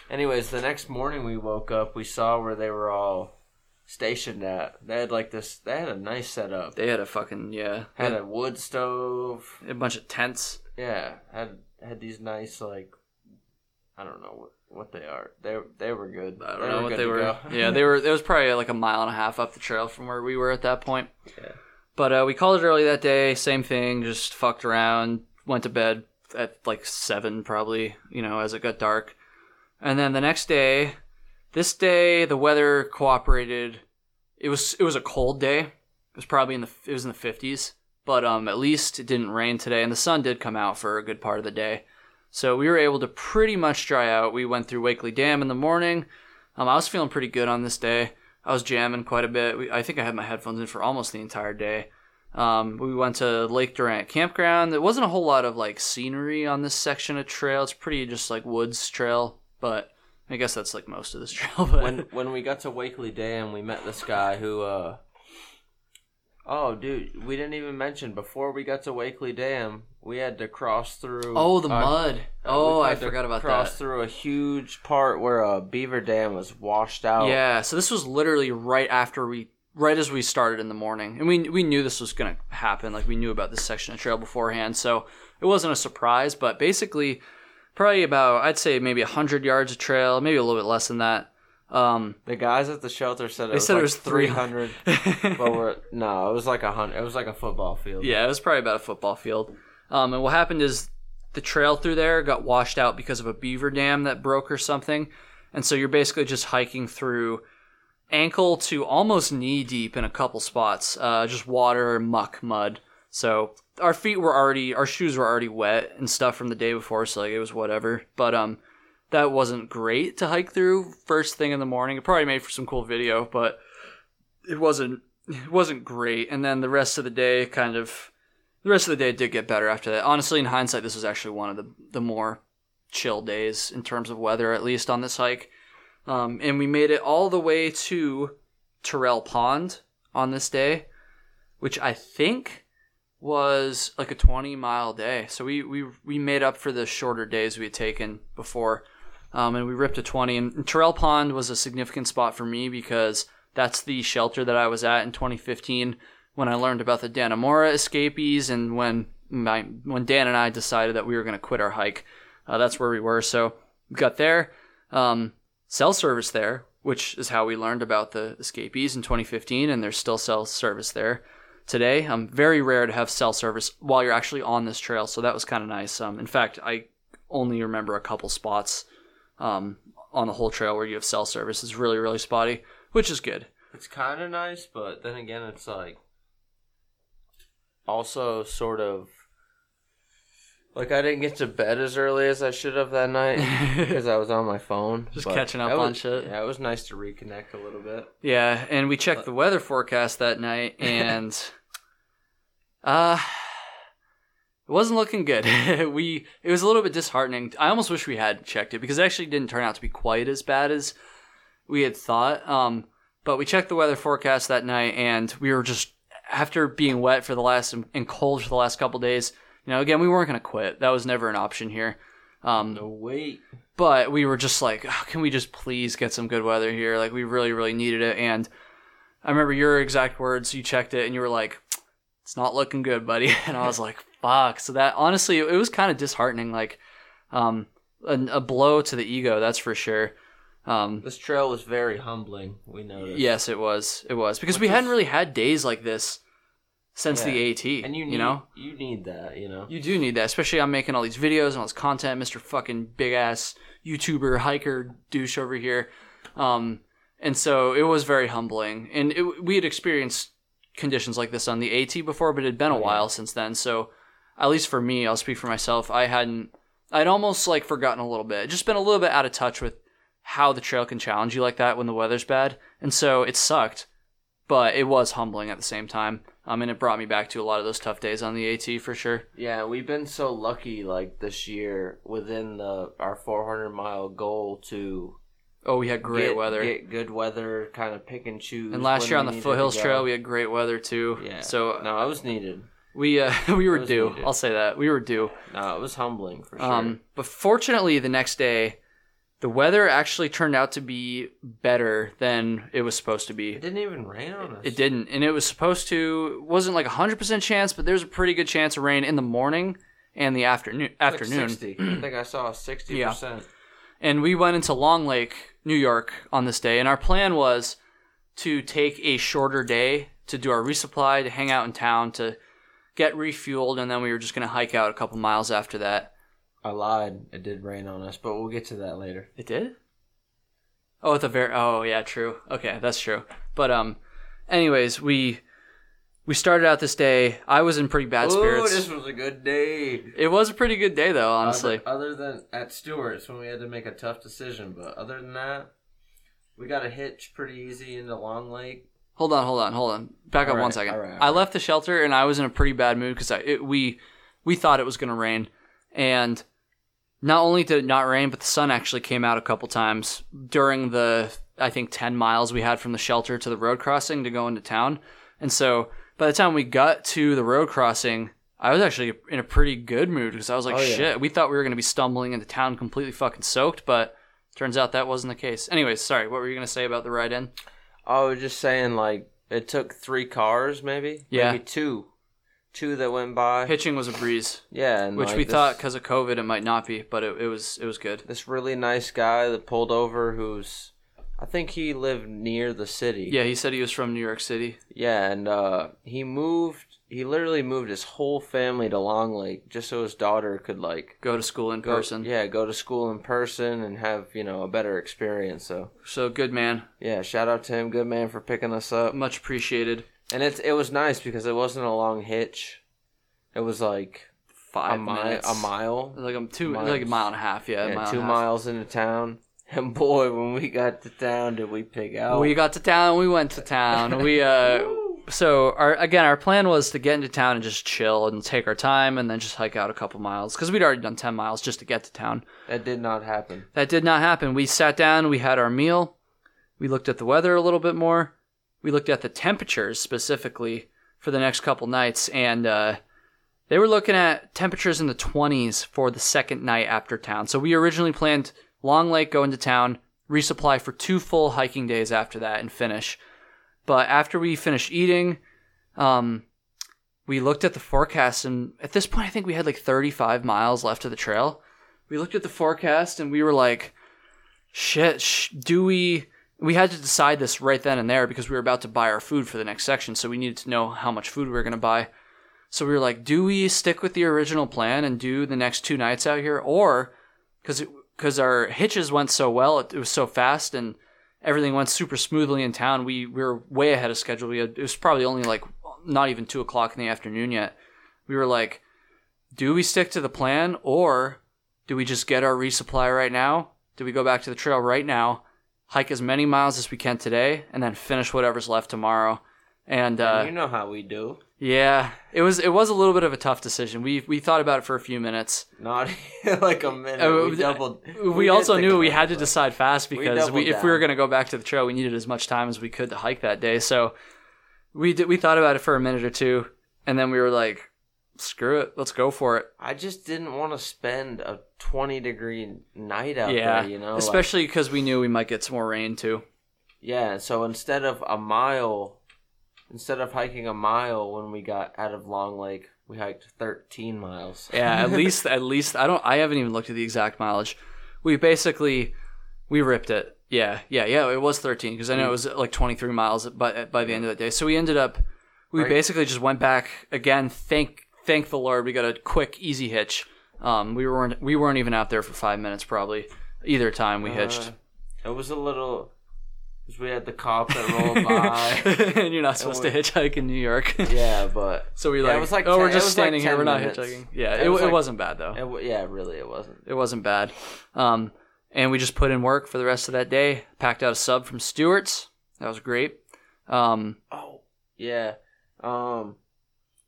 anyways, the next morning we woke up, we saw where they were all stationed at. They had like this. They had a nice setup. They had a fucking yeah, Had a wood stove. a bunch of tents. Yeah, had had these nice like I don't know what, they are. They they were good. I don't know what they were. [LAUGHS] yeah, they were. It was probably like a mile and a half up the trail from where we were at that point. Yeah. But uh, we called it early that day. Same thing. Just fucked around. Went to bed at like seven, probably. You know, as it got dark. And then the next day, this day the weather cooperated. It was it was a cold day. It was probably in the it was in the fifties. But um, at least it didn't rain today, and the sun did come out for a good part of the day. So we were able to pretty much dry out. We went through Wakely Dam in the morning. Um, I was feeling pretty good on this day. I was jamming quite a bit. We, I think I had my headphones in for almost the entire day. Um, we went to Lake Durant Campground. There wasn't a whole lot of like scenery on this section of trail. It's pretty just like woods trail, but I guess that's like most of this [LAUGHS] trail. But when when we got to Wakely Dam, we met this guy who. uh Oh, dude, we didn't even mention before we got to Wakely Dam, we had to cross through. oh, the uh, mud. uh, Oh, I forgot about cross that. Cross through a huge part where a beaver dam was washed out. Yeah, so this was literally right after we, right as we started in the morning, and we we knew this was gonna happen. Like we knew about this section of trail beforehand, so it wasn't a surprise. But basically, probably about I'd say maybe hundred yards of trail, maybe a little bit less than that. Um, The guys at the shelter said it They was said it like was 300. but [LAUGHS] we're no, it was like a hundred. It was like a football field. Yeah, it was probably about a football field. Um, and what happened is the trail through there got washed out because of a beaver dam that broke or something. And so you're basically just hiking through ankle to almost knee deep in a couple spots, uh, just water, muck, mud. So our feet were already, our shoes were already wet and stuff from the day before, so like it was whatever. But um, that wasn't great to hike through first thing in the morning. It probably made for some cool video, but it wasn't it wasn't great. And then the rest of the day, kind of, the rest of the day did get better after that. Honestly, in hindsight, this was actually one of the the more chill days in terms of weather, at least on this hike. Um, and we made it all the way to Tirrell Pond on this day, which I think was like a 20 mile day. So we, we, we made up for the shorter days we had taken before. Um, and we ripped a 20. And Tirrell Pond was a significant spot for me because that's the shelter that I was at in 2015 when I learned about the Dannemora escapees and when my, when Dan and I decided that we were going to quit our hike. Uh, that's where we were. So we got there. Um, cell service there, which is how we learned about the escapees in 2015, and there's still cell service there today. Um, very rare to have cell service while you're actually on this trail, so that was kind of nice. Um, in fact, I only remember a couple spots um, on the whole trail where you have cell service. is really, really spotty, which is good. It's kind of nice, but then again, it's like also sort of like I didn't get to bed as early as I should have that night [LAUGHS] because I was on my phone. Just catching up that on was- shit. Yeah, it was nice to reconnect a little bit. Yeah, and we checked the weather forecast that night, [LAUGHS] and uh, it wasn't looking good. [LAUGHS] we it was a little bit disheartening. I almost wish we had checked it because it actually didn't turn out to be quite as bad as we had thought. Um, but we checked the weather forecast that night, and we were just after being wet for the last and cold for the last couple days. You know, again, we weren't going to quit. That was never an option here. Um, No wait. but we were just like, oh, can we just please get some good weather here? Like, we really, really needed it. And I remember your exact words. You checked it and you were like, it's not looking good, buddy. [LAUGHS] And I was like, fuck. So that honestly, it was kind of disheartening. Like, um, a, a blow to the ego, that's for sure. Um, This trail was very humbling. We noticed. yes, it was. It was because Which we is- hadn't really had days like this since Yeah. the AT. and you need, you know, you need that. You know. you do need that, especially I'm making all these videos and all this content, Mr. fucking big ass YouTuber hiker douche over here. Um, and so it was very humbling. And it, we had experienced conditions like this on the AT before, but it had been a Oh, yeah. while since then. So at least for me, I'll speak for myself. I hadn't, I'd almost like forgotten a little bit, just been a little bit out of touch with how the trail can challenge you like that when the weather's bad. And so it sucked, but it was humbling at the same time. Um, and it brought me back to a lot of those tough days on the AT for sure. Yeah, we've been so lucky like this year within the our 400 mile goal to Oh, we had great get, weather. get good weather, kind of pick and choose. and last year on the foothills trail, we had great weather too. yeah. So no, it was needed. We uh, [LAUGHS] we were due. needed. I'll say that we were due. No, it was humbling for sure. Um, but fortunately, the next day, the weather actually turned out to be better than it was supposed to be. it didn't even rain on us. It didn't, and it was supposed to. wasn't like a hundred percent chance, but there's a pretty good chance of rain in the morning and the afternoon. Like Afternoon. 60. I [CLEARS THROAT] think I saw 60 percent. and we went into Long Lake, New York on this day, and our plan was to take a shorter day to do our resupply, to hang out in town, to get refueled, and then we were just going to hike out a couple miles after that. I lied. It did rain on us, but we'll get to that later. It did? Oh, at the very Oh, yeah, true. Okay, that's true. But um anyways, we we started out this day. I was in pretty bad spirits. this was a good day. It was a pretty good day though, honestly. Other, other than at Stewart's when we had to make a tough decision, but other than that, we got a hitch pretty easy into Long Lake. Hold on, hold on, hold on. Back up All one right, second. all right, all I right. left the shelter and I was in a pretty bad mood because we we thought it was going to rain, and not only did it not rain, but the sun actually came out a couple times during the I think ten miles we had from the shelter to the road crossing to go into town, and so by the time we got to the road crossing. I was actually in a pretty good mood because I was like, Oh, yeah. shit, we thought we were going to be stumbling into town completely fucking soaked, but turns out that wasn't the case. Anyways, sorry, what were you going to say about the ride in? I was just saying, like it took three cars, maybe, Yeah. maybe two, two that went by. Pitching was a breeze. Yeah, and which like, we this, thought because of COVID it might not be, but it, it was it was good. this really nice guy that pulled over, who's I think he lived near the city. Yeah, he said he was from New York City. Yeah, and uh, he moved. He literally moved his whole family to Long Lake just so his daughter could like Go to school in go, person. Yeah, go to school in person and have you know a better experience. So So good man. yeah, shout out to him, good man for picking us up. Much appreciated. And it's it was nice because it wasn't a long hitch. It was like Five a mile, minutes. a mile, Like I'm two, Miles. like a mile and a half. Yeah, a yeah, mile two and a half. miles into town. [LAUGHS] And boy, when we got to town, did we pick out? We got to town. We went to town. We uh, [LAUGHS] so our again, our plan was to get into town and just chill and take our time, and then just hike out a couple miles because we'd already done ten miles just to get to town. that did not happen. That did not happen. We sat down. We had our meal. We looked at the weather a little bit more. We looked at the temperatures specifically for the next couple nights, and uh, they were looking at temperatures in the 20s for the second night after town. So we originally planned Long Lake, go into town, resupply for two full hiking days after that, and finish. But after we finished eating, um, we looked at the forecast, and at this point, I think we had like 35 miles left of the trail. We looked at the forecast, and we were like, shit, sh- do we. We had to decide this right then and there because we were about to buy our food for the next section, so we needed to know how much food we were going to buy. So we were like, do we stick with the original plan and do the next two nights out here, or because because our hitches went so well, it, it was so fast, and everything went super smoothly in town. We, we were way ahead of schedule. We had, it was probably only like not even two o'clock in the afternoon yet. We were like, do we stick to the plan, or do we just get our resupply right now? Do we go back to the trail right now, hike as many miles as we can today, and then finish whatever's left tomorrow? And uh, you know how we do. Yeah, it was it was a little bit of a tough decision. We we thought about it for a few minutes. Not [LAUGHS] like a minute. Uh, we doubled. We, hit also knew we had to decide fast because doubled we, if we were going to go back to the trail, we needed as much time as we could to hike that day. So we did, we thought about it for a minute or two, and then we were like, "Screw it, let's go for it." I just didn't want to spend a twenty degree night out yeah, there. You know, especially because we knew we might get some more rain too. yeah. So instead of a mile, instead of hiking a mile when we got out of Long Lake, we hiked thirteen miles. Yeah, at [LAUGHS] least at least I don't I haven't even looked at the exact mileage. We basically we ripped it. Yeah, yeah, yeah. It was 13 because I know it was like 23 miles by by the end of the day. So we ended up we Right. basically just went back again. Thank thank the Lord we got a quick easy hitch. Um, we weren't we weren't even out there for five minutes probably either time we hitched. Uh, it was a little. 'Cause we had the cop that rolled [LAUGHS] by. and you're not supposed to hitchhike in New York. [LAUGHS] yeah, but [LAUGHS] So we Yeah, like, it was like oh, 10 we're just was like standing here. 10 We're not minutes. hitchhiking. Yeah, It it, was it like- wasn't bad though. it, yeah, really, it wasn't. It wasn't bad. Um, and we just put in work for the rest of that day. Packed out a sub from Stewart's. That was great. Um, Oh, yeah. Um,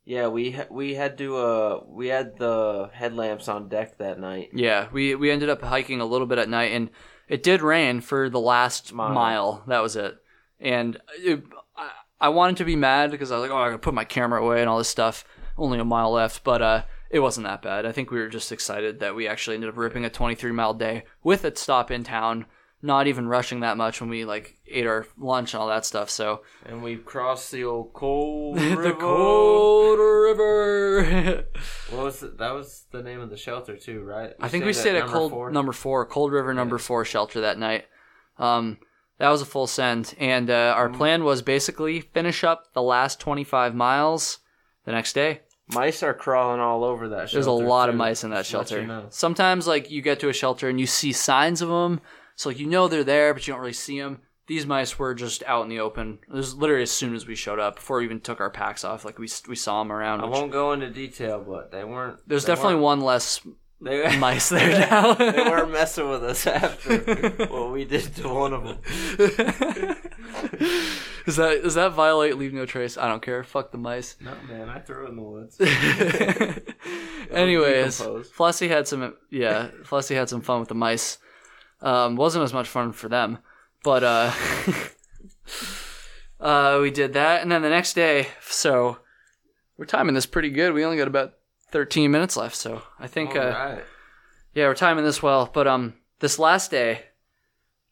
yeah, we ha- we had to uh we had the headlamps on deck that night. yeah, we we ended up hiking a little bit at night, and it did rain for the last Mile. mile. That was it. And it, I, I wanted to be mad because I was like, oh, I gotta put my camera away and all this stuff. Only a mile left, but uh, it wasn't that bad. I think we were just excited that we actually ended up ripping a 23 mile day with a stop in town. Not even rushing that much when we like ate our lunch and all that stuff. So And we crossed the old [LAUGHS] cold the river. cold river. What was it? That was the name of the shelter too, right? I think we stayed at cold four? number four, Cold River number four shelter that night. Um, that was a full send, and uh, our plan was basically finish up the last 25 miles the next day. Mice are crawling all over that shelter. There's a lot of mice in that Just to let shelter. you know. Sometimes, like you get to a shelter and you see signs of them, so like you know they're there, but you don't really see them. These mice were just out in the open. It was literally as soon as we showed up, before we even took our packs off. Like we we saw them around. I which- won't go into detail, but they weren't. there's they definitely weren't- one less They, [LAUGHS] mice there [LAUGHS] now. they weren't messing with us [LAUGHS] after what we did to one of them. Does that does that violate leave no trace? I don't care. Fuck the mice. No, man, I threw it in the woods. Anyways. Flossie had some yeah, Flossie had some fun with the mice. Um, wasn't as much fun for them, but uh, [LAUGHS] uh, we did that, and then the next day, so we're timing this pretty good. We only got about thirteen minutes left, so I think uh, yeah, we're timing this well. But um, this last day,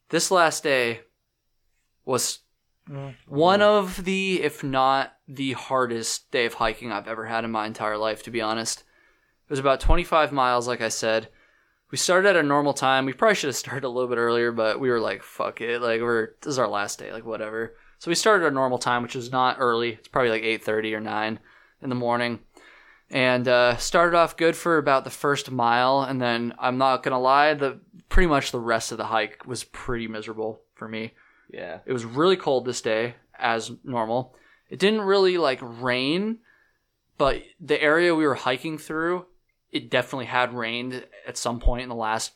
this last day was one of the, if not the hardest day of hiking I've ever had in my entire life. To be honest, it was about 25 miles, like I said. We started at a normal time. We probably should have started a little bit earlier, but we were like, fuck it. Like we're this is our last day, like whatever. So we started at a normal time, which is not early. It's probably like eight thirty or nine in the morning. And uh, started off good for about the first mile, and then I'm not gonna lie, the pretty much the rest of the hike was pretty miserable for me. Yeah. It was really cold this day, as normal. It didn't really like rain, but the area we were hiking through, it definitely had rained at some point in the last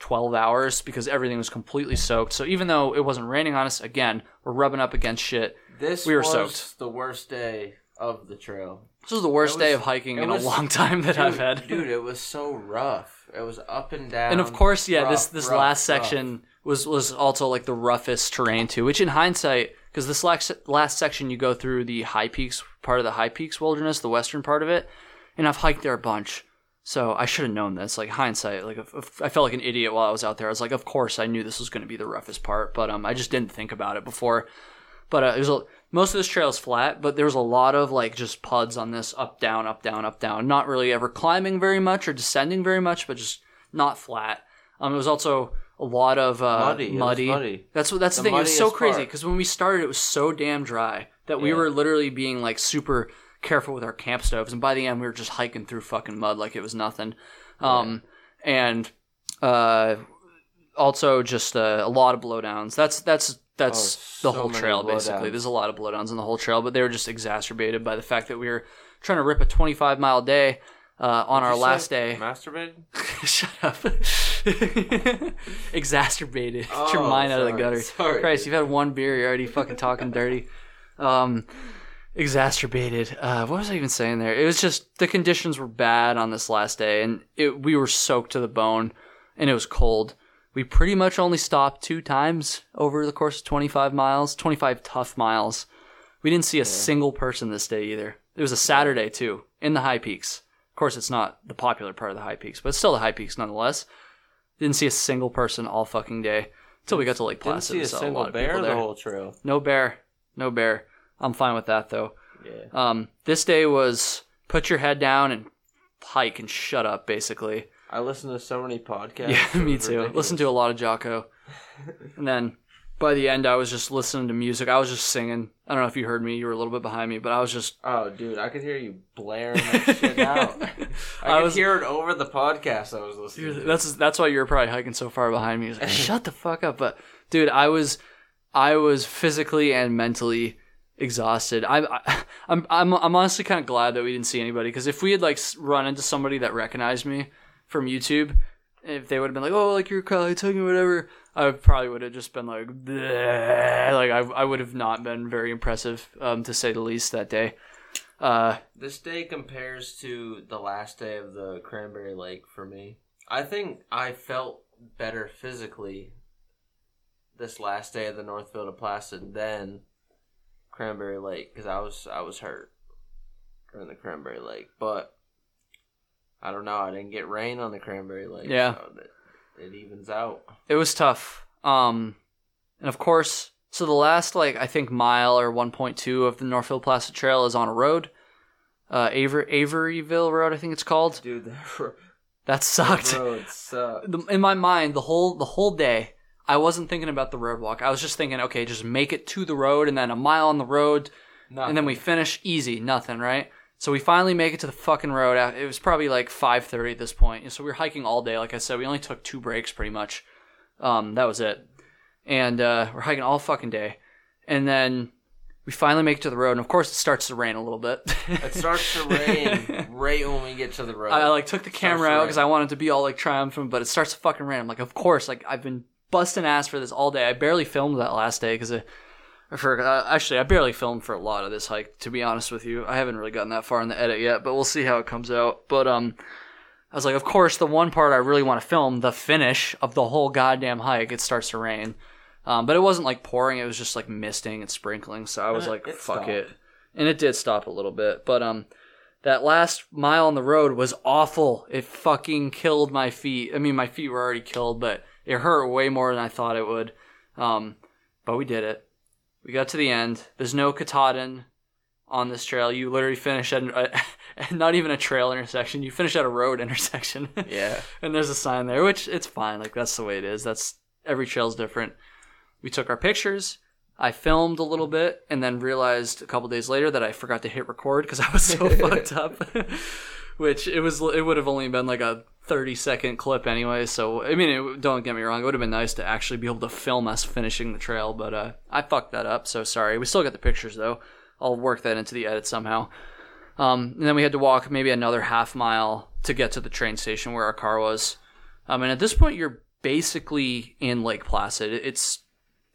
12 hours because everything was completely soaked. So even though it wasn't raining on us, again, we're rubbing up against shit. This We were was soaked. the worst day of the trail. This was the worst It day of hiking in was- a long time that I've had. dude, it was so rough. It was up and down. and of course, yeah, this this rough, last rough. section was was also like the roughest terrain too. Which in hindsight, because this last last section you go through the High Peaks part of the High Peaks Wilderness, the western part of it, and I've hiked there a bunch. So I should have known this. Like hindsight, like if, if I felt like an idiot while I was out there. I was like, of course I knew this was going to be the roughest part, but um, I just didn't think about it before. But uh, it was a, most of this trail is flat, but there was a lot of like just puds on this up down up down up down. Not really ever climbing very much or descending very much, but just not flat. Um, it was also a lot of uh, Muddy, muddy. muddy. That's what that's the, The thing. It was so crazy because when we started, it was so damn dry that we were literally being like super careful with our camp stoves, and by the end, we were just hiking through fucking mud like it was nothing. Um, and uh, also just uh, a lot of blowdowns. That's that's that's Oh, the so whole trail basically. There's a lot of blowdowns in the whole trail, but they were just exacerbated by the fact that we were trying to rip a 25 mile day uh, on Did our last day. Masturbated? [LAUGHS] Shut up. [LAUGHS] exacerbated. Get your Oh, mind out of the gutter. sorry. Christ, you've had one beer, you're already fucking talking dirty. Um, exacerbated. Uh, what was I even saying there? It was just the conditions were bad on this last day, and it, we were soaked to the bone, and it was cold. We pretty much only stopped two times over the course of 25 miles, 25 tough miles. We didn't see a single person this day either. It was a Saturday too, in the high peaks. Of course, it's not the popular part of the high peaks, but it's still the high peaks nonetheless. Didn't see a single person all fucking day until we got to Lake Didn't Placid. see a saw single bear the whole trail. No bear, no bear. I'm fine with that though. Yeah. Um, this day was put your head down and hike and shut up, basically. I listened to so many podcasts. Yeah, [LAUGHS] me too. ridiculous. Listen to a lot of Jocko. [LAUGHS] and then by the end, I was just listening to music. I was just singing. I don't know if you heard me. You were a little bit behind me, but I was just. Oh, dude, I could hear you blaring [LAUGHS] that shit out. I, I could was- hear it over the podcast I was listening to. That's that's why you were probably hiking so far behind me. Like, "Shut the fuck up!" But dude, I was, I was physically and mentally exhausted. I, I [LAUGHS] I'm I'm I'm honestly kind of glad that we didn't see anybody because if we had like run into somebody that recognized me from YouTube, if they would have been like, "Oh, like you're Kyle Tuggy or whatever," I probably would have just been like, "Bleh." like I I would have not been very impressive, um, to say the least that day. Uh, This day compares to the last day of the Cranberry Lake for me. I think I felt better physically this last day of the Northville of Placid than Cranberry Lake because I was I was hurt during the Cranberry Lake, but I don't know. I didn't get rain on the Cranberry Lake. Yeah. so that it evens out. it was tough. Um, and of course, so the last like I think mile or 1.2 of the Northville Placid Trail is on a road, uh, Aver- Averyville Road, I think it's called. Dude, the [LAUGHS] That sucked. road sucked. In my mind, the whole the whole day, I wasn't thinking about the road walk. I was just thinking, okay, just make it to the road, and then a mile on the road, and then we finish easy, nothing, right? So we finally make it to the fucking road. Uh, It was probably like 5:30 at this point. So we were hiking all day. Like I said, we only took two breaks, pretty much. Um, that was it. And uh, we're hiking all fucking day, and then we finally make it to the road. And of course, it starts to rain a little bit. It starts to rain [LAUGHS] right when we get to the road. I like took the camera out because I wanted to be all like triumphant, but it starts to fucking rain. I'm like, of course, like I've been busting ass for this all day. I barely filmed that last day because I, I for uh, actually I barely filmed for a lot of this hike. To be honest with you, I haven't really gotten that far in the edit yet, but we'll see how it comes out. But um, I was like, of course, the one part I really want to film, the finish of the whole goddamn hike, it starts to rain. Um, but it wasn't like pouring; it was just like misting and sprinkling. So I was Uh, like, it fuck stopped. it, and it did stop a little bit. But um, that last mile on the road was awful. It fucking killed my feet. I mean, my feet were already killed, but it hurt way more than I thought it would. Um, but we did it. We got to the end. There's no Katahdin on this trail. You literally finish at a, [LAUGHS] not even a trail intersection. You finish at a road [LAUGHS] intersection. Yeah. [LAUGHS] and there's a sign there, which it's fine. Like that's the way it is. That's every trail's different. We took our pictures. I filmed a little bit and then realized a couple days later that I forgot to hit record because I was so fucked up. Which it was, it would have only been like a 30 second clip anyway. So, I mean, it, don't get me wrong. It would have been nice to actually be able to film us finishing the trail, but, uh, I fucked that up. So sorry. We still got the pictures though. I'll work that into the edit somehow. Um, and then we had to walk maybe another half mile to get to the train station where our car was. Um, and at this point, you're basically in Lake Placid. It's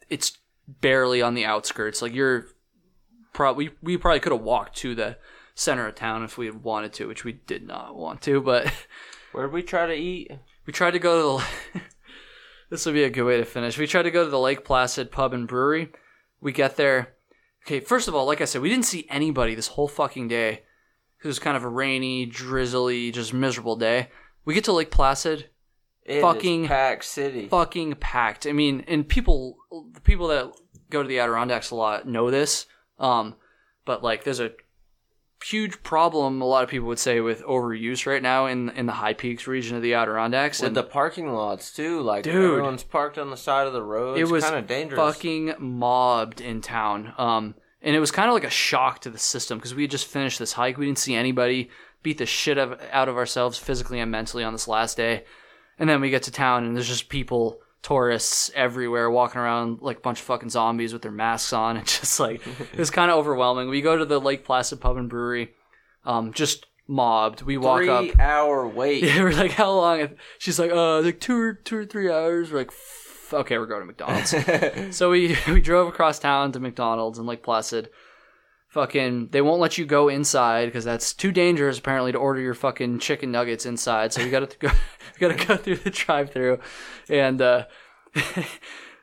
it's barely on the outskirts. Like you're probably we probably could have walked to the center of town if we wanted to, which we did not want to. But [LAUGHS] Where'd we try to eat? we tried to go to the. [LAUGHS] this would be a good way to finish. We tried to go to the Lake Placid pub and brewery. We get there. Okay, first of all, like I said, we didn't see anybody this whole fucking day. It was kind of a rainy, drizzly, just miserable day. We get to Lake Placid, It is Fucking- Pack City. fucking packed. I mean, and people, the people that go to the Adirondacks a lot know this. Um, but like, there's a huge problem. A lot of people would say with overuse right now in in the High Peaks region of the Adirondacks. With and the parking lots too, like Dude. everyone's parked on the side of the road. it was kind of dangerous. fucking mobbed in town. Um, and it was kind of like a shock to the system because we had just finished this hike. We didn't see anybody beat the shit out of ourselves physically and mentally on this last day. And then we get to town and there's just people, tourists everywhere walking around like a bunch of fucking zombies with their masks on. It's [LAUGHS] just like, [LAUGHS] it was kind of overwhelming. We go to the Lake Placid Pub and Brewery, um, just mobbed. We walk Three up. hour wait. [LAUGHS] We're like, how long? She's like, uh, like two or two or three hours. We're like, okay, we're going to McDonald's. so we we drove across town to McDonald's in Lake Placid. Fucking, they won't let you go inside because that's too dangerous apparently to order your fucking chicken nuggets inside. So you got to [LAUGHS] go, we got to go through the drive-through, and uh, [LAUGHS]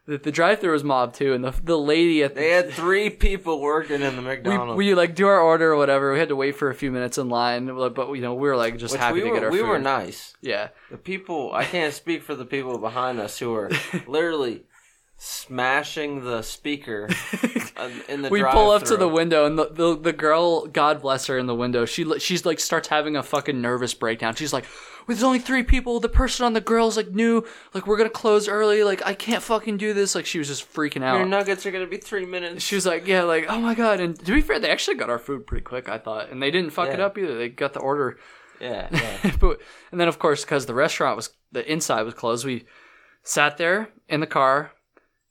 the, the drive-through was mobbed too. And the the lady at the, they had three people working in the [LAUGHS] we, McDonald's. we like do our order or whatever. We had to wait for a few minutes in line, but you know we were like just which happy we to were, get our we food. were nice. Yeah. The people, I can't speak for the people behind us who are literally smashing the speaker [LAUGHS] in the we pull up to the window and the, the the girl god bless her in the window she she's like starts having a fucking nervous breakdown. She's like there's only three people the person on the girl's like new like we're gonna close early like i can't fucking do this. Like she was just freaking out. Your nuggets are gonna be three minutes. she was like yeah like oh my god. And to be fair they actually got our food pretty quick i thought. And they didn't fuck it up either. They got the order. Yeah, [LAUGHS] yeah. but and then of course because the restaurant was the inside was closed we sat there in the car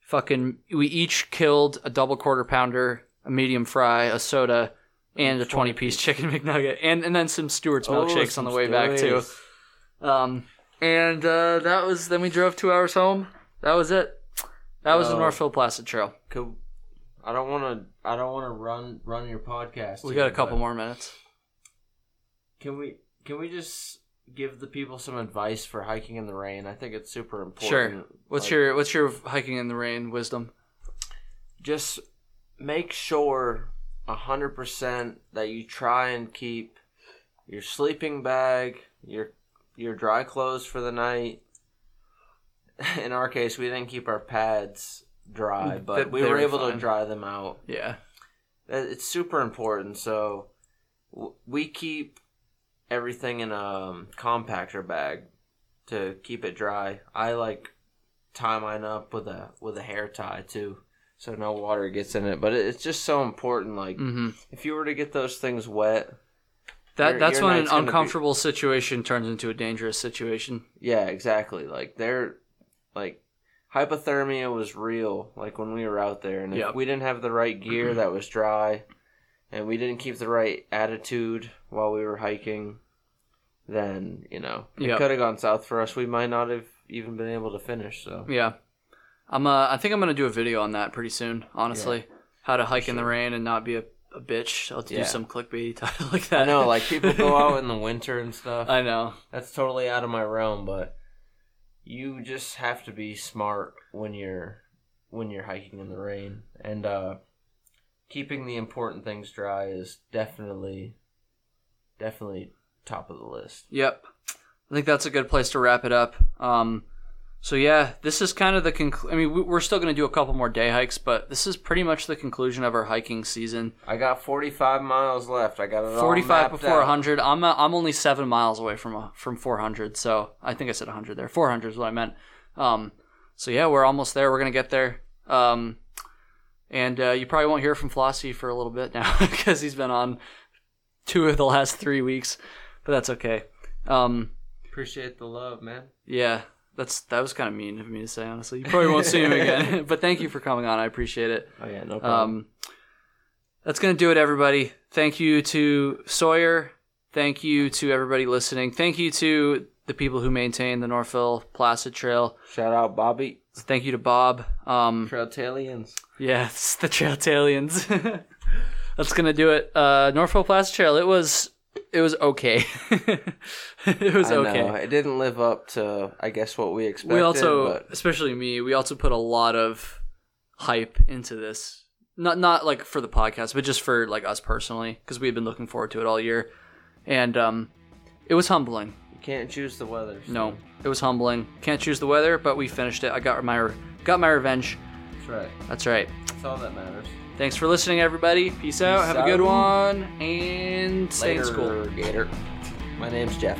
fucking we each killed a double quarter pounder a medium fry a soda and a 20 piece chicken [LAUGHS] mcnugget and and then some stewart's Oh, milkshakes on the way back too um and uh that was then we drove two hours home that was it that was the Oh. northville placid trail Could, I don't want to. I don't want to run run your podcast. we got a couple but more minutes Can we? Can we just give the people some advice for hiking in the rain? I think it's super important. sure what's Like, your what's your hiking in the rain wisdom just make sure a hundred percent that you try and keep your sleeping bag, your your dry clothes for the night. [LAUGHS] In our case, we didn't keep our pads dry, but we were were able fine. to dry them out. yeah It's super important. So we keep everything in a um, compactor bag to keep it dry. I like tie mine up with a with a hair tie too, so no water gets in it. But it- it's just so important. Like mm-hmm if you were to get those things wet, That Your- that's your when an gonna be- uncomfortable situation turns into a dangerous situation. yeah, exactly. Like they're like hypothermia was real. Like when we were out there, and if we didn't have the right gear [CLEARS THROAT] that was dry, and we didn't keep the right attitude while we were hiking, then you know it Yep. could have gone south for us. We might not have even been able to finish. So Yeah, I'm. Uh, I think I'm gonna do a video on that pretty soon. Honestly, how to hike in the rain and not be a, a bitch. I'll do some clickbait [LAUGHS] title like that. I know, like people go [LAUGHS] out in the winter and stuff. I know. That's totally out of my realm, but you just have to be smart when you're when you're hiking in the rain and uh keeping the important things dry is definitely definitely top of the list. Yep. I think that's a good place to wrap it up. Um, so yeah, this is kind of the conclu- I mean, we- we're still going to do a couple more day hikes, but this is pretty much the conclusion of our hiking season. I got 45 miles left. I got it all 45 mapped before out. 100. I'm uh, I'm only seven miles away from uh, from 400. So I think I said 100 there. 400 is what I meant. Um, so yeah, we're almost there. We're gonna get there. Um, and uh, you probably won't hear from Flossie for a little bit now [LAUGHS] because he's been on two of the last three weeks, but that's okay. Um, Appreciate the love, man. yeah, that's that was kind of mean of me to say. Honestly, you probably won't see him again. [LAUGHS] [LAUGHS] but thank you for coming on. I appreciate it. Oh yeah, no problem. Um, that's going to do it, everybody. Thank you to Sawyer. Thank you to everybody listening. Thank you to the people who maintain the Northville Placid Trail. Shout out Bobby. Thank you to Bob. Um, Trailtalians. it's the Trailtalians. [LAUGHS] that's to do it. Uh, Northville Placid Trail. It was it was okay. [LAUGHS] it was I okay. know it didn't live up to I guess what we expected. we also but especially me we also put a lot of hype into this not not like for the podcast but just for like us personally because we had been looking forward to it all year and um it was humbling you can't choose the weather. so no it was humbling can't choose the weather but we finished it i got my got my revenge That's right. that's right That's all that matters. Thanks for listening everybody peace out have a good one and stay in school Gator. My name's Jeff.